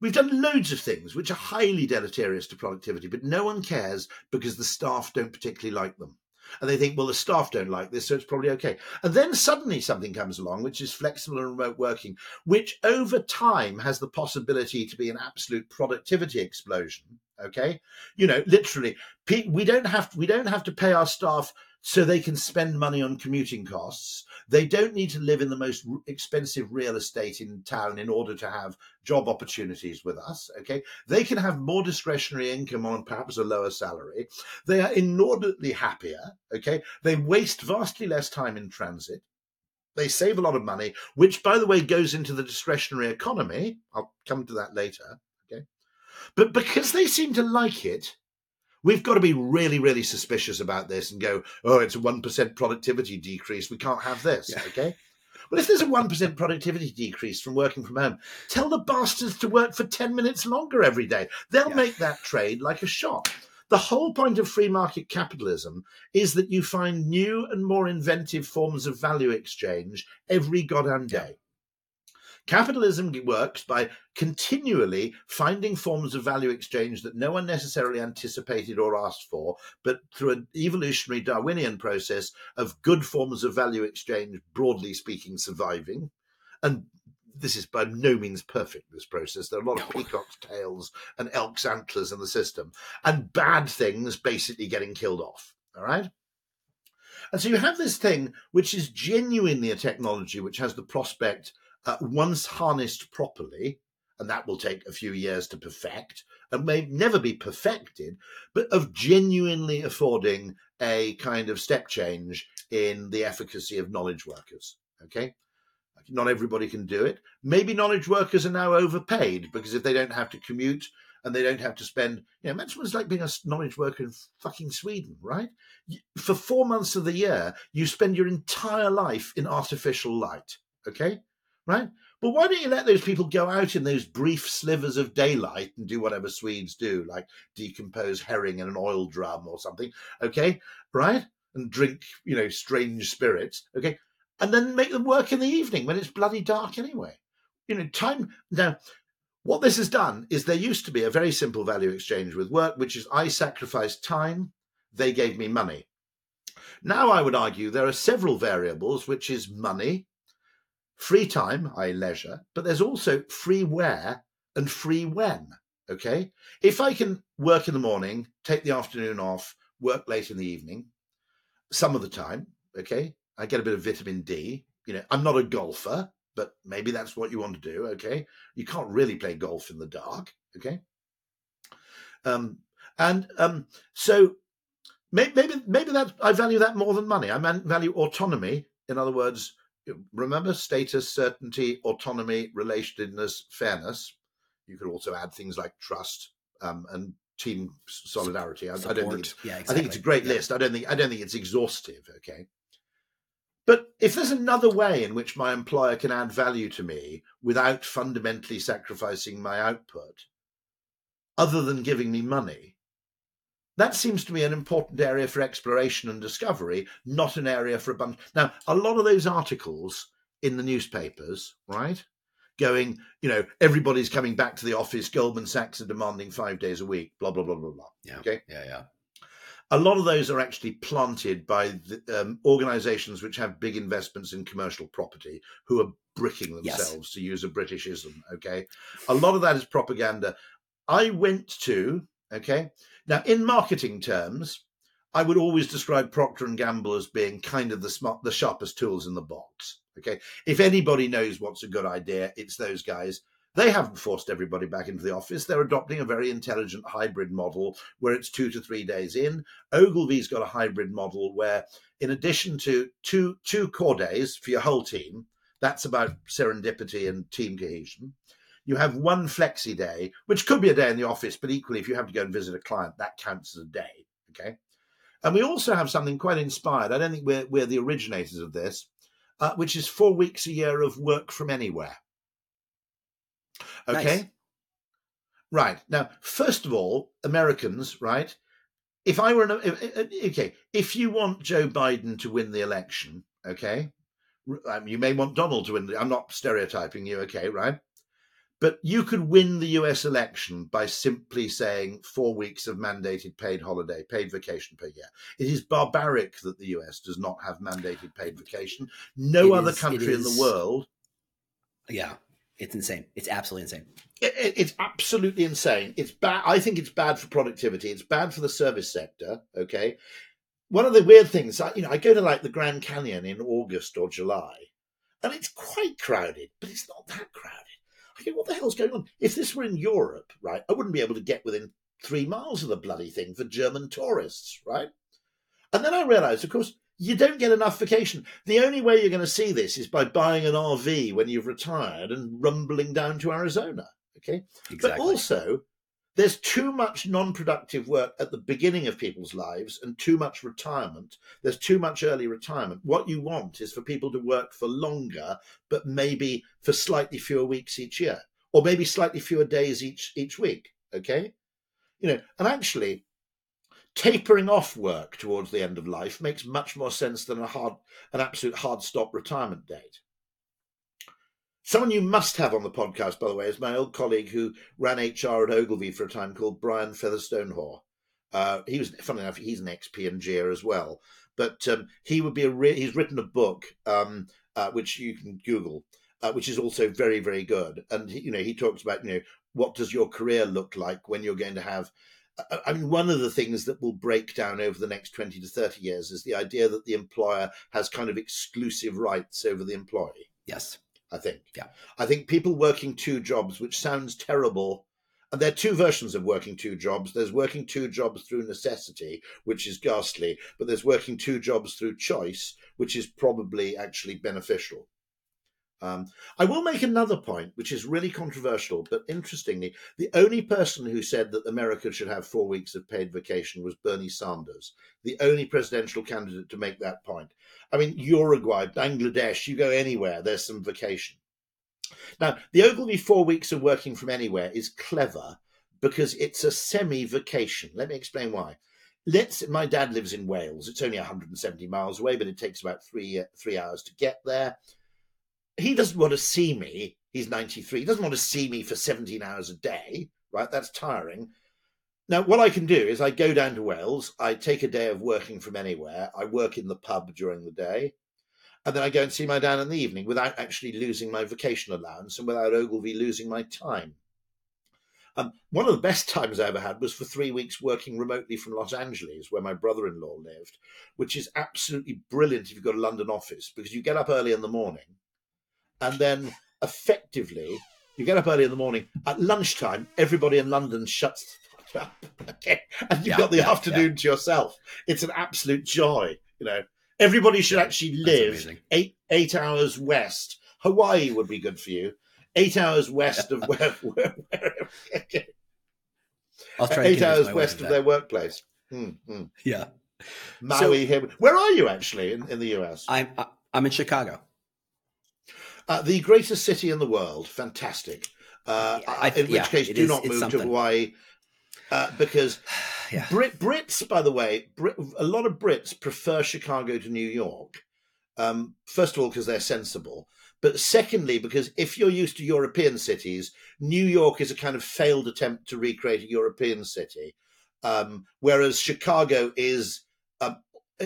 we've done loads of things which are highly deleterious to productivity, but no one cares because the staff don't particularly like them. And they think, well, the staff don't like this, so it's probably okay. And then suddenly something comes along, which is flexible and remote working, which over time has the possibility to be an absolute productivity explosion okay? You know literally we don't have to, we don't have to pay our staff so they can spend money on commuting costs. They don't need to live in the most expensive real estate in town in order to have job opportunities with us okay? They can have more discretionary income on perhaps a lower salary. They are inordinately happier okay? They waste vastly less time in transit. They save a lot of money which by the way goes into the discretionary economy. I'll come to that later but because they seem to like it, we've got to be really, really suspicious about this and go, oh, it's a 1% productivity decrease. We can't have this. Yeah. Okay. Well, if there's a 1% productivity decrease from working from home, tell the bastards to work for 10 minutes longer every day. They'll yeah. make that trade like a shot. The whole point of free market capitalism is that you find new and more inventive forms of value exchange every goddamn day. Capitalism works by continually finding forms of value exchange that no one necessarily anticipated or asked for, but through an evolutionary Darwinian process of good forms of value exchange, broadly speaking, surviving. And this is by no means perfect, this process. There are a lot of peacock's tails and elk's antlers in the system, and bad things basically getting killed off. All right? And so you have this thing which is genuinely a technology which has the prospect uh, once harnessed properly, and that will take a few years to perfect and may never be perfected, but of genuinely affording a kind of step change in the efficacy of knowledge workers. Okay. Not everybody can do it. Maybe knowledge workers are now overpaid because if they don't have to commute and they don't have to spend, you know, imagine what it's like being a knowledge worker in fucking Sweden, right? For four months of the year, you spend your entire life in artificial light. Okay right? But why don't you let those people go out in those brief slivers of daylight and do whatever Swedes do, like decompose herring in an oil drum or something, okay? Right? And drink, you know, strange spirits, okay? And then make them work in the evening when it's bloody dark anyway. You know, time. Now, what this has done is there used to be a very simple value exchange with work, which is I sacrificed time, they gave me money. Now, I would argue there are several variables, which is money, free time, i.e., leisure, but there's also free where and free when. Okay. If I can work in the morning, take the afternoon off, work late in the evening, some of the time, okay, I get a bit of vitamin D. You know, I'm not a golfer, but maybe that's what you want to do. Okay. You can't really play golf in the dark. Okay. Um, and um, so Maybe, maybe, maybe that I value that more than money. I value autonomy. In other words, remember status, certainty, autonomy, relatedness, fairness. You could also add things like trust um, and team solidarity. I, I, don't think it's, yeah, exactly. I think it's a great yeah. list. I don't think I don't think it's exhaustive. Okay, but if there's another way in which my employer can add value to me without fundamentally sacrificing my output, other than giving me money, that seems to me an important area for exploration and discovery, not an area for a bunch. Now, a lot of those articles in the newspapers, right? Going, you know, everybody's coming back to the office. Goldman Sachs are demanding five days a week. Blah blah blah blah blah. Yeah. Okay. Yeah, yeah. A lot of those are actually planted by the, um, organisations which have big investments in commercial property, who are bricking themselves, yes. to use a Britishism. Okay, a lot of that is propaganda. I went to okay now, in marketing terms, I would always describe Procter and Gamble as being kind of the smart, the sharpest tools in the box. Okay, if anybody knows what's a good idea, it's those guys. They haven't forced everybody back into the office. They're adopting a very intelligent hybrid model where it's two to three days in. Ogilvy's got a hybrid model where, in addition to two two core days for your whole team, that's about serendipity and team cohesion you have one flexi day, which could be a day in the office, but equally, if you have to go and visit a client, that counts as a day. Okay. And we also have something quite inspired. I don't think we're, we're the originators of this, uh, which is four weeks a year of work from anywhere. Okay. Nice. Right. Now, first of all, Americans, right? If I were an, okay, if you want Joe Biden to win the election, okay, um, you may want Donald to win. The, I'm not stereotyping you, okay, right? But you could win the US election by simply saying four weeks of mandated paid holiday, paid vacation per year. It is barbaric that the US does not have mandated paid vacation. No it other is, country in the world. Yeah, it's insane. It's absolutely insane. It, it, it's absolutely insane. It's bad. I think it's bad for productivity. It's bad for the service sector. Okay. One of the weird things, you know, I go to like the Grand Canyon in August or July, and it's quite crowded, but it's not that crowded. I go, what the hell's going on? If this were in Europe, right, I wouldn't be able to get within three miles of the bloody thing for German tourists, right? And then I realised, of course, you don't get enough vacation. The only way you're going to see this is by buying an RV when you've retired and rumbling down to Arizona. Okay. Exactly. But also, there's too much non productive work at the beginning of people's lives and too much retirement. There's too much early retirement. What you want is for people to work for longer, but maybe for slightly fewer weeks each year, or maybe slightly fewer days each each week. Okay, you know, and actually, tapering off work towards the end of life makes much more sense than a hard, an absolute hard stop retirement date. Someone you must have on the podcast, by the way, is my old colleague who ran HR at Ogilvy for a time called Brian Fetherstonhaugh. Uh, he was, funny enough, he's an ex P&G as well. But um, he would be a re- he's written a book um, uh, which you can Google, uh, which is also very very good. And he, you know he talks about you know what does your career look like when you're going to have. I mean, one of the things that will break down over the next 20 to 30 years is the idea that the employer has kind of exclusive rights over the employee. Yes. I think. Yeah. I think people working two jobs, which sounds terrible. And there are two versions of working two jobs. There's working two jobs through necessity, which is ghastly, but there's working two jobs through choice, which is probably actually beneficial. Um, I will make another point, which is really controversial, but interestingly, the only person who said that America should have four weeks of paid vacation was Bernie Sanders, the only presidential candidate to make that point. I mean, Uruguay, Bangladesh, you go anywhere, there's some vacation. Now, the Ogilvy four weeks of working from anywhere is clever because it's a semi vacation. Let me explain why. Let's. My dad lives in Wales. It's only 170 miles away, but it takes about three three hours to get there he doesn't want to see me. He's 93. He doesn't want to see me for 17 hours a day, right? That's tiring. Now, what I can do is I go down to Wales, I take a day of working from anywhere, I work in the pub during the day, and then I go and see my dad in the evening without actually losing my vacation allowance and without Ogilvy losing my time. Um, one of the best times I ever had was for three weeks working remotely from Los Angeles, where my brother in law lived, which is absolutely brilliant if you've got a London office because you get up early in the morning and then effectively you get up early in the morning. At lunchtime, everybody in London shuts up, okay, and you've Yeah, got the yeah, afternoon to yourself. It's an absolute joy. You know, everybody should actually live eight eight hours west. Hawaii would be good for you. Eight hours west of where, where, where to eight hours west of their workplace. Hmm, hmm. Yeah, Maui. here. Where are you actually in, in the US? I'm I'm in Chicago. Uh, the greatest city in the world. Fantastic. Uh, I- in which yeah, case, do is- not move something. to Hawaii uh, because Yeah. Brit Brits, by the way, Brit, a lot of Brits prefer Chicago to New York. Um, first of all, because they're sensible, but secondly, because if you're used to European cities, New York is a kind of failed attempt to recreate a European city, um, whereas Chicago is um,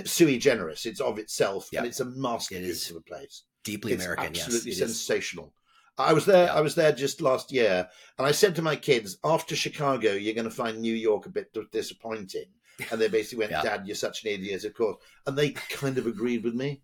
sui generis. It's of itself, Yeah. and it's a masterpiece It of a place Deeply it's American. absolutely yes, sensational. I was there. Yeah. I was there just last year, and I said to my kids, "After Chicago, you're going to find New York a bit disappointing." And they basically went, Yeah. "Dad, you're such an idiot," of course. And they kind of agreed with me.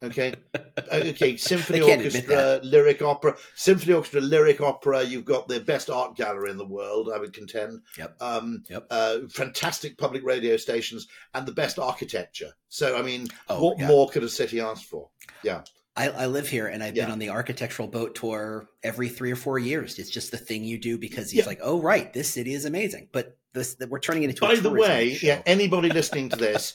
Okay, Uh, okay. Symphony They can't admit orchestra, lyric opera, symphony orchestra, lyric opera. You've got the best art gallery in the world. I would contend. Yep. Um, Yep. uh, fantastic public radio stations and the best architecture. So, I mean, Oh, what yeah. more could a city ask for? Yeah. I, I live here and I've been on the architectural boat tour every three or four years. It's just the thing you do because it's Yeah. like, oh right, this city is amazing. But this we're turning it into. a By the way, show. yeah, anybody listening to this,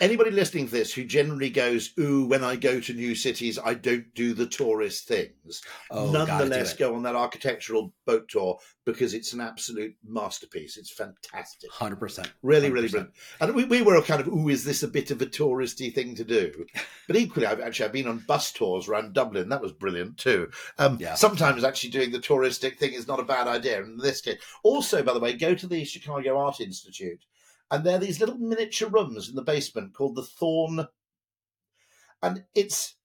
anybody listening to this who generally goes, "Ooh, when I go to new cities, I don't do the tourist things." oh, Nonetheless, go on that architectural boat tour because it's an absolute masterpiece. It's fantastic, hundred percent. really, really 100%. brilliant. And we, we were a kind of, "Ooh, is this a bit of a touristy thing to do?" But equally, I've actually I've been on bus tours around Dublin. That was brilliant too. Um, Yeah. Sometimes actually doing the touristic thing is not a bad idea. In this case, also by the way, go to the Chicago Art Institute, and there are these little miniature rooms in the basement called the Thorne, and it's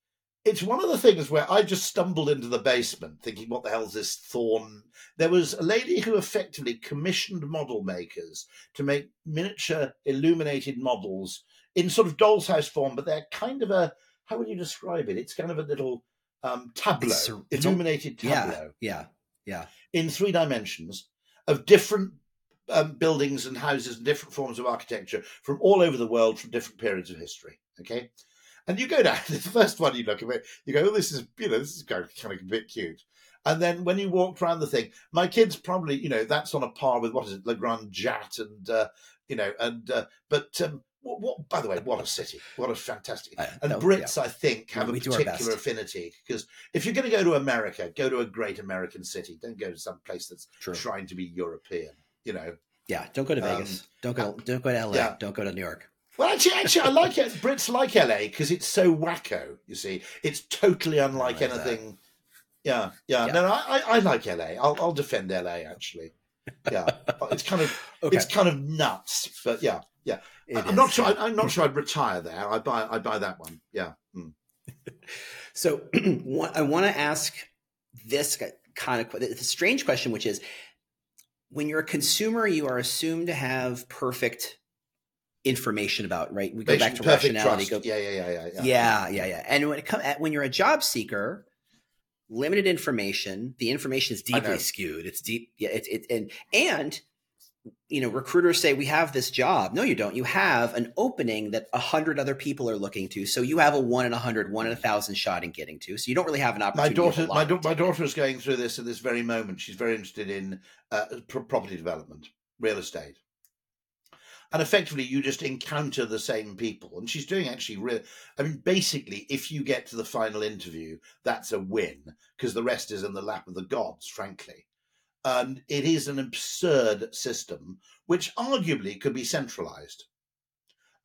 it's one of the things where I just stumbled into the basement thinking, what the hell's this Thorne? There was a lady who effectively commissioned model makers to make miniature illuminated models in sort of doll's house form, but they're kind of a how would you describe it? It's kind of a little um, tableau, It's it's illuminated tableau Yeah, yeah, yeah. in three dimensions of different um, buildings and houses and different forms of architecture from all over the world from different periods of history. Okay. And you go down, the first one you look at it, you go, oh, this is, you know, this is kind of, kind of a bit cute. And then when you walked around the thing, my kids probably, you know, that's on a par with what is it, Le Grand Jatte and, uh, you know, and, uh, but, um, what, what, by the way, what a city. What a fantastic. Uh, And no, Brits, I think, have We a particular affinity because if you're going to go to America, go to a great American city. Don't go to some place that's True. trying to be European. You know. Yeah, don't go to Um, Vegas. don't go. Don't go to LA. yeah. Don't go to New York. Well, actually, actually, I like it. Brits like LA because it's so wacko. You see, it's totally unlike like anything. Yeah, yeah. Yeah. No, no, I, I like LA. I'll, I'll defend LA. Actually, yeah. it's kind of Okay, it's kind of nuts, but yeah, yeah. it I'm is, not sure. yeah. I, I'm not sure I'd retire there. I buy. I buy that one. Yeah. Mm. So I want to ask this kind of a strange question, which is when you're a consumer, you are assumed to have perfect information about right. We go back to rationality. Go, Yeah, yeah, yeah, yeah, yeah. yeah, yeah, yeah. And when it comes when you're a job seeker, limited information. The information is deeply skewed. It's deep. Yeah, it's it and and you know recruiters say we have this job. No, you don't. You have an opening that a hundred other people are looking to. So you have a one in a hundred, one in a thousand shot in getting to. So you don't really have an my opportunity. daughter my, da- my daughter is going through this at this very moment she's very interested in uh, pro- property development real estate and effectively you just encounter the same people and she's doing actually real i mean basically if you get to the final interview that's a win because the rest is in the lap of the gods frankly and it is an absurd system which arguably could be centralized.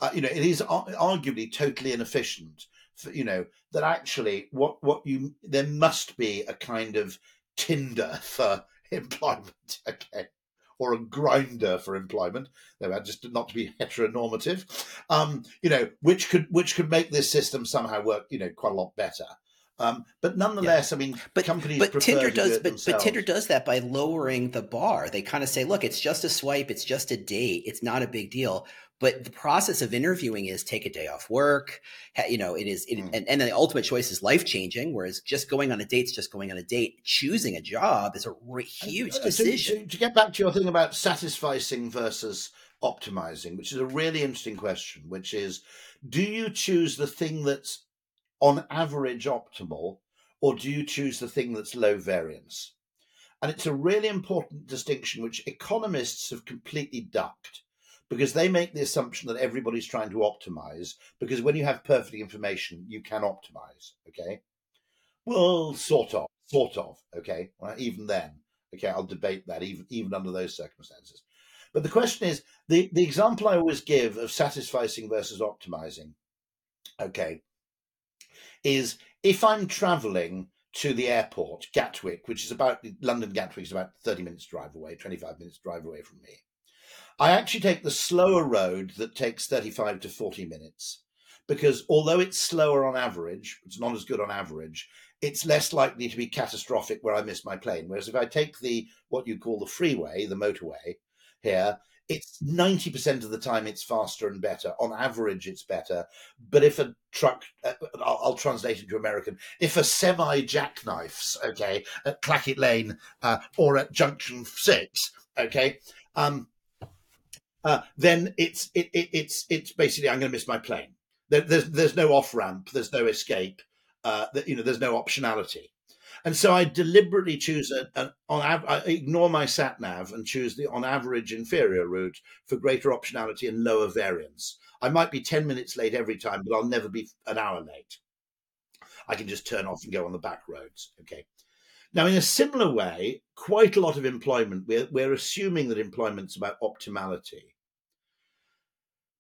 Uh, you know it is ar- arguably totally inefficient for, you know that actually what what you there must be a kind of tinder for employment okay or a Grindr for employment. Just not to be heteronormative. Um you know which could which could make this system somehow work you know quite a lot better Um, but nonetheless, I mean, But companies but Tinder does do but, but. Tinder does that by lowering the bar. They kind of say, look, it's just a swipe, it's just a date, it's not a big deal. But the process of interviewing is take a day off work. You know, it is, it, Mm. and, and the ultimate choice is life changing. Whereas just going on a date is just going on a date. Choosing a job is a re- huge Uh, to- decision. To, to get back to your thing about satisficing versus optimizing, which is a really interesting question, which is do you choose the thing that's on average optimal or do you choose the thing that's low variance? And it's a really important distinction which economists have completely ducked because they make the assumption that everybody's trying to optimize because when you have perfect information, you can optimize. Okay. Well, sort of, sort of. Okay. Even then. Okay. I'll debate that even, even under those circumstances. But the question is the, the example I always give of satisficing versus optimizing. Okay. Is if I'm traveling to the airport, Gatwick, which is about London Gatwick is about 30 minutes drive away, 25 minutes drive away from me. I actually take the slower road that takes 35 to 40 minutes because although it's slower on average, it's not as good on average, it's less likely to be catastrophic where I miss my plane. Whereas if I take the what you call the freeway, the motorway here, it's 90% of the time it's faster and better. On average, it's better. But if a truck, uh, I'll, I'll translate it to American, if a semi jackknifes, okay, at Clacket Lane uh, or at Junction 6, okay, um, uh, then it's it, it, it's it's basically I'm going to miss my plane. There, there's there's no off ramp, there's no escape, uh, that, you know, there's no optionality, and so I deliberately choose an on I ignore my sat nav and choose the on average inferior route for greater optionality and lower variance. I might be ten minutes late every time, but I'll never be an hour late. I can just turn off and go on the back roads. Okay. Now, in a similar way, quite a lot of employment, we're, we're assuming that employment's about optimality.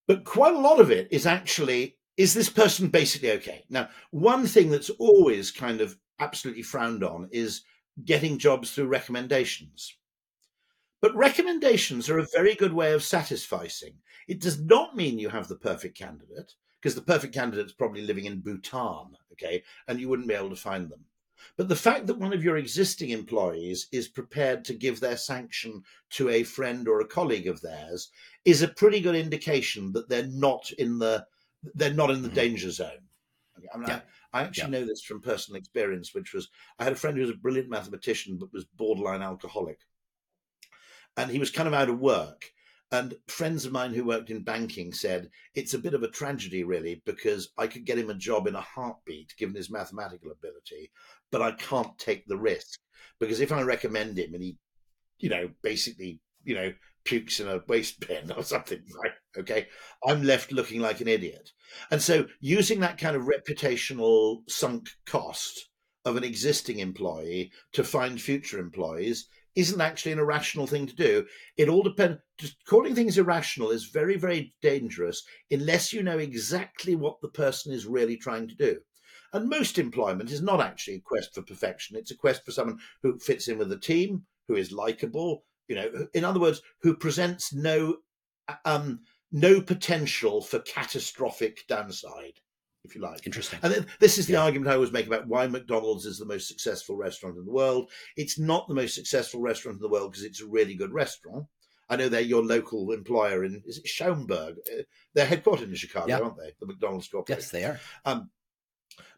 But quite a lot of it is actually, is this person basically okay? Now, one thing that's always kind of absolutely frowned on is getting jobs through recommendations. But recommendations are a very good way of satisficing. It does not mean you have the perfect candidate, because the perfect candidate's probably living in Bhutan, okay, and you wouldn't be able to find them. But the fact that one of your existing employees is prepared to give their sanction to a friend or a colleague of theirs is a pretty good indication that they're not in the they're not in the Mhm. danger zone. Okay, I, mean, Yeah. I, actually know this from personal experience, which was I had a friend who was a brilliant mathematician but was borderline alcoholic, and he was kind of out of work. And friends of mine who worked in banking said it's a bit of a tragedy, really, because I could get him a job in a heartbeat given his mathematical ability, but I can't take the risk because if I recommend him and he, you know, basically, you know, pukes in a waste bin or something, right? Okay, I'm left looking like an idiot. And so using that kind of reputational sunk cost of an existing employee to find future employees isn't actually an irrational thing to do. It all depends. Calling things irrational is very, very dangerous unless you know exactly what the person is really trying to do. And most employment is not actually a quest for perfection. It's a quest for someone who fits in with the team, who is likable, you know, in other words, who presents no um, no potential for catastrophic downside, if you like. Interesting. And this is the Yeah. argument I always make about why McDonald's is the most successful restaurant in the world. It's not the most successful restaurant in the world because it's a really good restaurant. I know they're your local employer in is it Schaumburg? Uh, They're headquartered in Chicago, Yeah. aren't they? The McDonald's Corporation. Yes, they are. Um,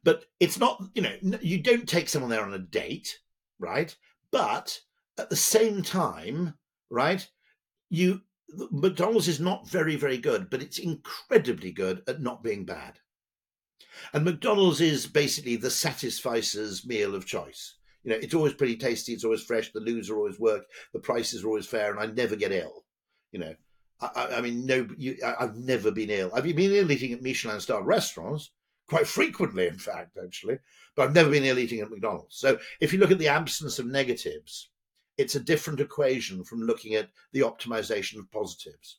but it's not, you know, you don't take someone there on a date, right? But at the same time, right, you McDonald's is not very, very good, but it's incredibly good at not being bad. And McDonald's is basically the satisficer's meal of choice. You know, it's always pretty tasty, it's always fresh, the loos are always work, the prices are always fair, and I never get ill. You know, I, I, mean, no, you, I, I've never been ill. I've been ill eating at Michelin star restaurants quite frequently, in fact, actually, but I've never been ill eating at McDonald's. So if you look at the absence of negatives, it's a different equation from looking at the optimization of positives.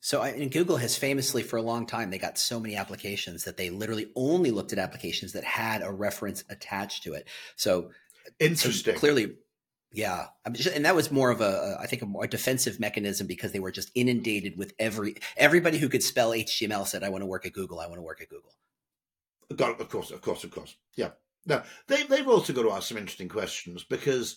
So, I, and Google has famously, for a long time, they got so many applications that they literally only looked at applications that had a reference attached to it. So, so Interesting. clearly, yeah, mean, and that was more of a, I think, a more defensive mechanism because they were just inundated with every everybody who could spell HTML said, "I want to work at Google. I want to work at Google." Got it. of course, of course, of course. Yeah. Now they they've also got to ask some interesting questions because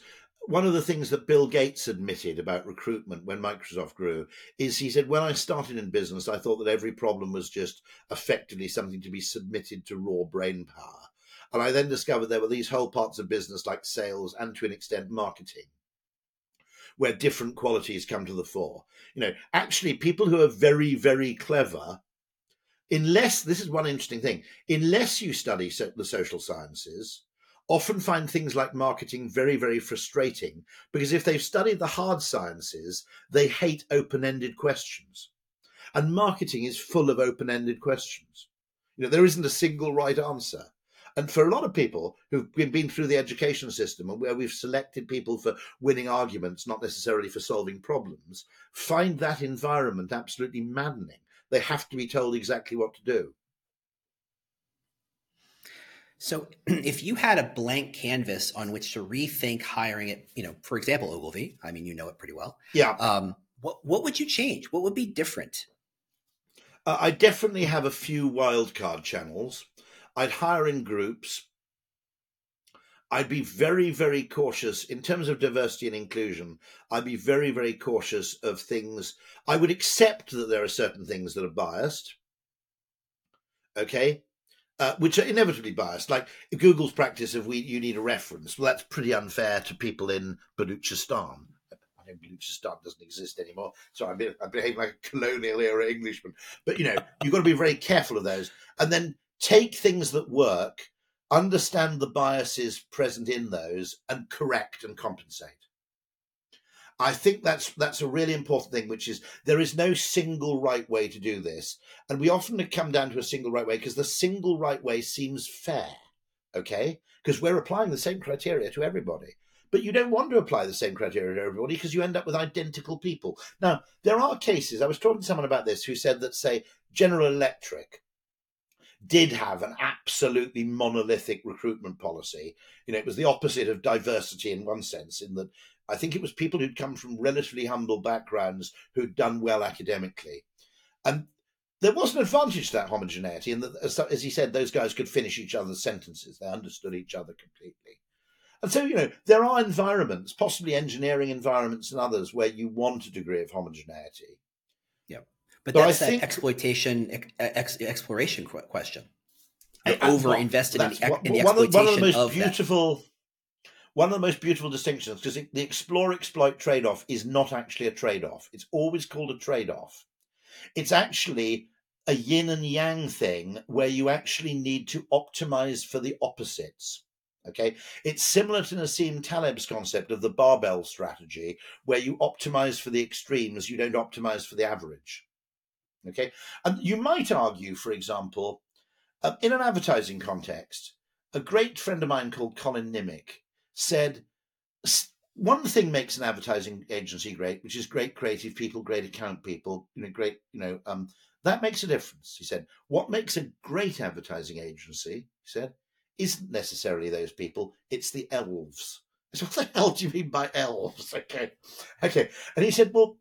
one of the things that Bill Gates admitted about recruitment when Microsoft grew is he said, When I started in business, I thought that every problem was just effectively something to be submitted to raw brain power. And I then discovered there were these whole parts of business like sales and to an extent marketing where different qualities come to the fore. You know, actually, people who are very, very clever, unless this is one interesting thing, unless you study the social sciences, often find things like marketing very, very frustrating because if they've studied the hard sciences, they hate open ended questions. And marketing is full of open ended questions. You know, there isn't a single right answer. And for a lot of people who've been through the education system and where we've selected people for winning arguments, not necessarily for solving problems, find that environment absolutely maddening. They have to be told exactly what to do. So, if you had a blank canvas on which to rethink hiring it, you know, for example, Ogilvy, I mean, you know it pretty well. Yeah. Um, what what would you change? What would be different? Uh, I definitely have a few wildcard channels. I'd hire in groups. I'd be very, very cautious in terms of diversity and inclusion. I'd be very, very cautious of things. I would accept that there are certain things that are biased. Okay uh, which are inevitably biased. Like Google's practice of we you need a reference. Well, that's pretty unfair to people in Baluchistan. I know Baluchistan doesn't exist anymore, so I, I behave like a colonial era Englishman. But you know, you've got to be very careful of those, and then take things that work, understand the biases present in those, and correct and compensate. I think that's that's a really important thing, which is there is no single right way to do this, and we often come down to a single right way because the single right way seems fair, okay? Because we're applying the same criteria to everybody, but you don't want to apply the same criteria to everybody because you end up with identical people. Now there are cases. I was talking to someone about this who said that, say, General Electric did have an absolutely monolithic recruitment policy. You know, it was the opposite of diversity in one sense, in that I think it was people who'd come from relatively humble backgrounds who'd done well academically. And there was an advantage to that homogeneity, and as, as he said, those guys could finish each other's sentences. They understood each other completely. And so, you know, there are environments, possibly engineering environments and others, where you want a degree of homogeneity. But, but that's I that exploitation, ex, exploration question. I, over invested in, the, in the one, of, one of the most of beautiful that one of the most beautiful distinctions because the explore exploit trade off is not actually a trade off. It's always called a trade off. It's actually a yin and yang thing where you actually need to optimize for the opposites. Okay, it's similar to Nassim Taleb's concept of the barbell strategy, where you optimize for the extremes, you don't optimize for the average. Okay, and you might argue, for example, uh, in an advertising context, a great friend of mine called Colin Nimick said one thing makes an advertising agency great, which is great creative people, great account people, you know, great, you know, um, that makes a difference. He said, what makes a great advertising agency, he said, isn't necessarily those people, it's the elves. So what the hell do you mean by elves? Okay. Okay. And he said, well,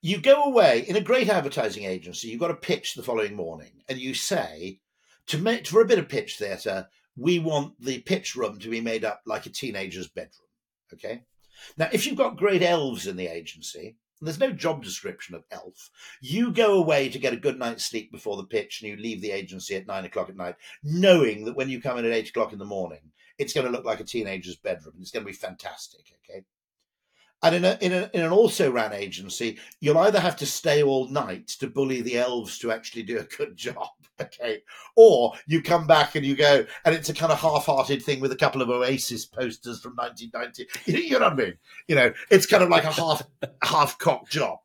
you go away in a great advertising agency, you've got to pitch the following morning, and you say, to make for a bit of pitch theatre, we want the pitch room to be made up like a teenager's bedroom. Okay. Now, if you've got great elves in the agency, and there's no job description of elf. You go away to get a good night's sleep before the pitch and you leave the agency at nine o'clock at night, knowing that when you come in at eight o'clock in the morning, it's going to look like a teenager's bedroom. and It's going to be fantastic. Okay. And in, a, in, a, in an also ran agency, you'll either have to stay all night to bully the elves to actually do a good job, okay, or you come back and you go, and it's a kind of half-hearted thing with a couple of Oasis posters from 1990. You know what I mean? You know, it's kind of like a half half-cocked job.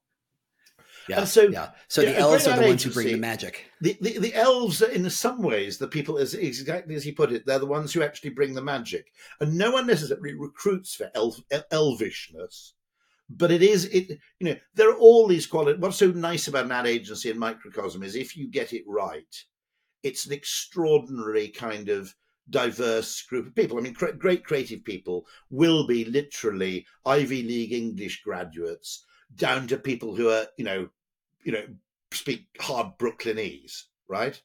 Yeah, and so, yeah. So the elves are the ones who bring the magic. The, the, the elves, are, in some ways, the people, as exactly as he put it, they're the ones who actually bring the magic. And no one necessarily recruits for elf, elvishness, but it is it. You know, there are all these qualities. What's so nice about an ad agency and microcosm is if you get it right, it's an extraordinary kind of diverse group of people. I mean, great creative people will be literally Ivy League English graduates down to people who are, you know, you know, speak hard Brooklynese, right?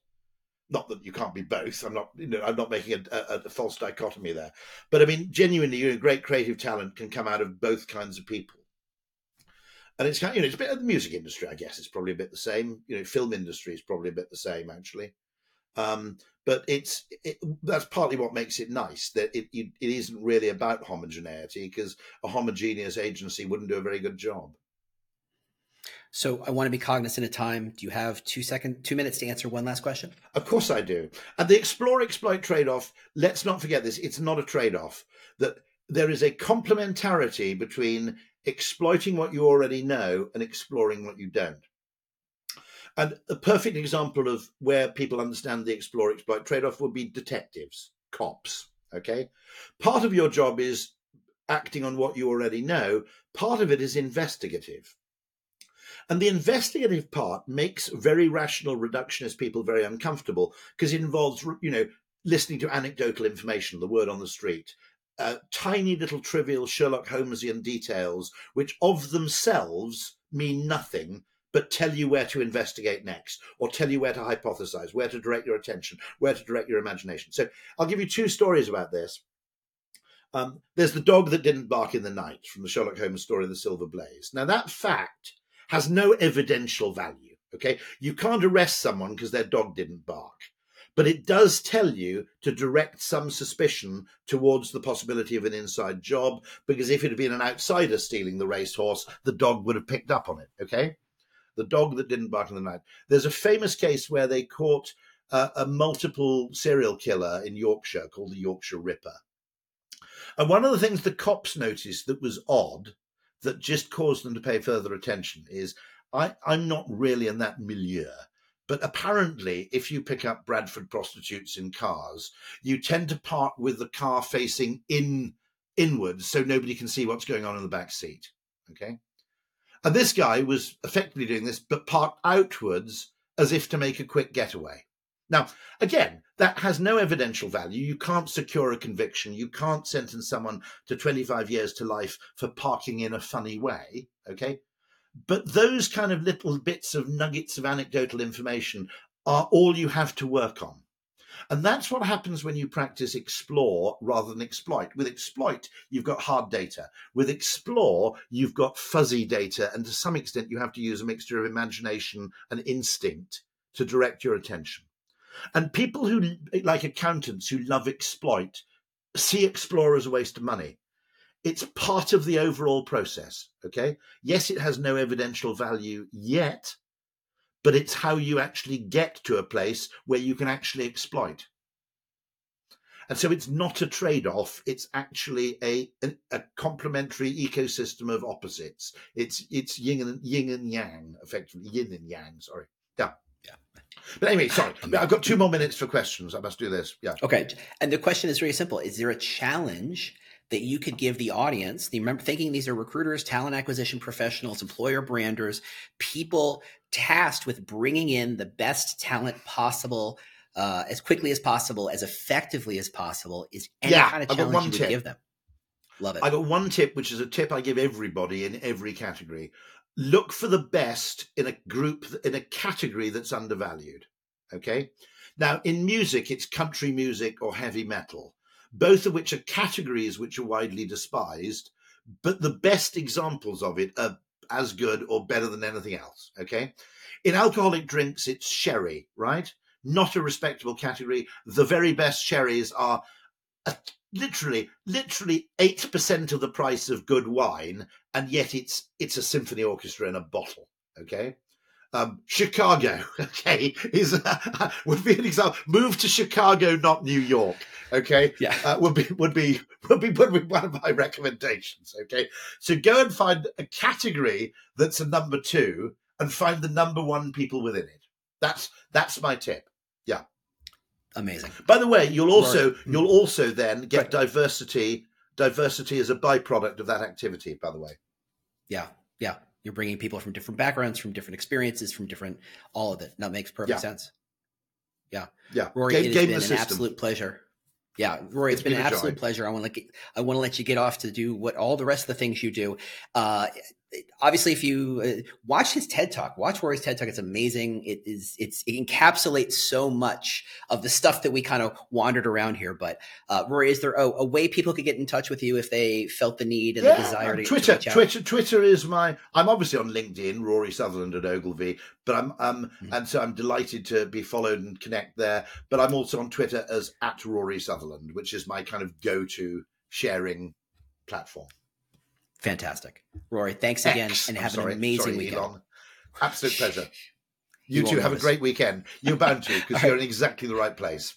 not that you can't be both. I'm not, you know, I'm not making a, a, a false dichotomy there. But I mean, genuinely, you know, great creative talent can come out of both kinds of people. And it's kind of, you know, it's a bit of the music industry, I guess. It's probably a bit the same. You know, film industry is probably a bit the same, actually. Um, but it's it, that's partly what makes it nice that it, it, it isn't really about homogeneity because a homogeneous agency wouldn't do a very good job. So I want to be cognizant of time. Do you have two second, two minutes to answer one last question? Of course I do. And the explore exploit trade off. Let's not forget this. It's not a trade off. That there is a complementarity between exploiting what you already know and exploring what you don't. And a perfect example of where people understand the explore exploit trade off would be detectives, cops. Okay. Part of your job is acting on what you already know, part of it is investigative. And the investigative part makes very rational reductionist people very uncomfortable because it involves, you know, listening to anecdotal information, the word on the street, uh, tiny little trivial Sherlock Holmesian details, which of themselves mean nothing, but tell you where to investigate next, or tell you where to hypothesize, where to direct your attention, where to direct your imagination. So I'll give you two stories about this. Um, there's the dog that didn't bark in the night from the Sherlock Holmes story, The Silver Blaze. Now, that fact has no evidential value. Okay. You can't arrest someone because their dog didn't bark but it does tell you to direct some suspicion towards the possibility of an inside job because if it had been an outsider stealing the racehorse, the dog would have picked up on it. Okay the dog that didn't bark in the night. There's a famous case where they caught uh, a multiple serial killer in Yorkshire called the Yorkshire Ripper. And one of the things the cops noticed that was odd, that just caused them to pay further attention, is I, I'm not really in that milieu. But apparently, if you pick up Bradford prostitutes in cars, you tend to park with the car facing in inwards so nobody can see what's going on in the back seat. Okay. And this guy was effectively doing this, but parked outwards as if to make a quick getaway. Now, again, that has no evidential value. You can't secure a conviction. You can't sentence someone to 25 years to life for parking in a funny way. Okay. But those kind of little bits of nuggets of anecdotal information are all you have to work on. And that's what happens when you practice explore rather than exploit. With exploit, you've got hard data. With explore, you've got fuzzy data. And to some extent, you have to use a mixture of imagination and instinct to direct your attention. And people who, like accountants who love exploit, see explore as a waste of money. It's part of the overall process. Okay. Yes, it has no evidential value yet, but it's how you actually get to a place where you can actually exploit. And so it's not a trade off, it's actually a, a, a, complementary ecosystem of opposites. It's it's yin and yin and yang, effectively. Yin and yang, sorry. Yeah. But anyway, sorry. I've got two more minutes for questions. I must do this. Yeah. Okay. And the question is very simple. Is there a challenge that you could give the audience the remember thinking these are recruiters talent acquisition professionals employer branders people tasked with bringing in the best talent possible uh, as quickly as possible as effectively as possible is any yeah, kind of challenge you would tip. give them love it i got one tip which is a tip i give everybody in every category look for the best in a group in a category that's undervalued okay now in music it's country music or heavy metal both of which are categories which are widely despised, but the best examples of it are as good or better than anything else. Okay. In alcoholic drinks, it's sherry, right? Not a respectable category. The very best sherries are a, literally, literally 8% of the price of good wine, and yet it's it's a symphony orchestra in a bottle. Okay. Um, Chicago, okay, is uh, would be an example. Move to Chicago, not New York. Okay, yeah, uh, would be would be would be would be one of my recommendations. Okay, so go and find a category that's a number two, and find the number one people within it. That's that's my tip. Yeah, amazing. By the way, you'll also right. you'll also then get right. diversity diversity as a byproduct of that activity. By the way, yeah, yeah. You're bringing people from different backgrounds, from different experiences, from different all of it. That makes perfect yeah. sense. Yeah, yeah. Rory, game, it has been an system. absolute pleasure. Yeah, Rory, it's, it's been, been, an absolute joy. pleasure. I want to I want to let you get off to do what all the rest of the things you do. Uh, obviously if you uh, watch his ted talk. Watch rory's ted talk. It's amazing. It is it's it encapsulates so much of the stuff that we kind of wandered around here but uh, rory is there a, a, way people could get in touch with you if they felt the need and yeah, the desire to twitter to twitter twitter is my i'm obviously on linkedin rory sutherland at ogilvy but i'm um mm-hmm. and so i'm delighted to be followed and connect there but i'm also on twitter as at rory sutherland which is my kind of go-to sharing platform Fantastic. Rory, thanks again X. and have sorry, an amazing sorry, weekend. Elon. Absolute pleasure. You, You two have a great weekend. You're bound to because you're in exactly the right place.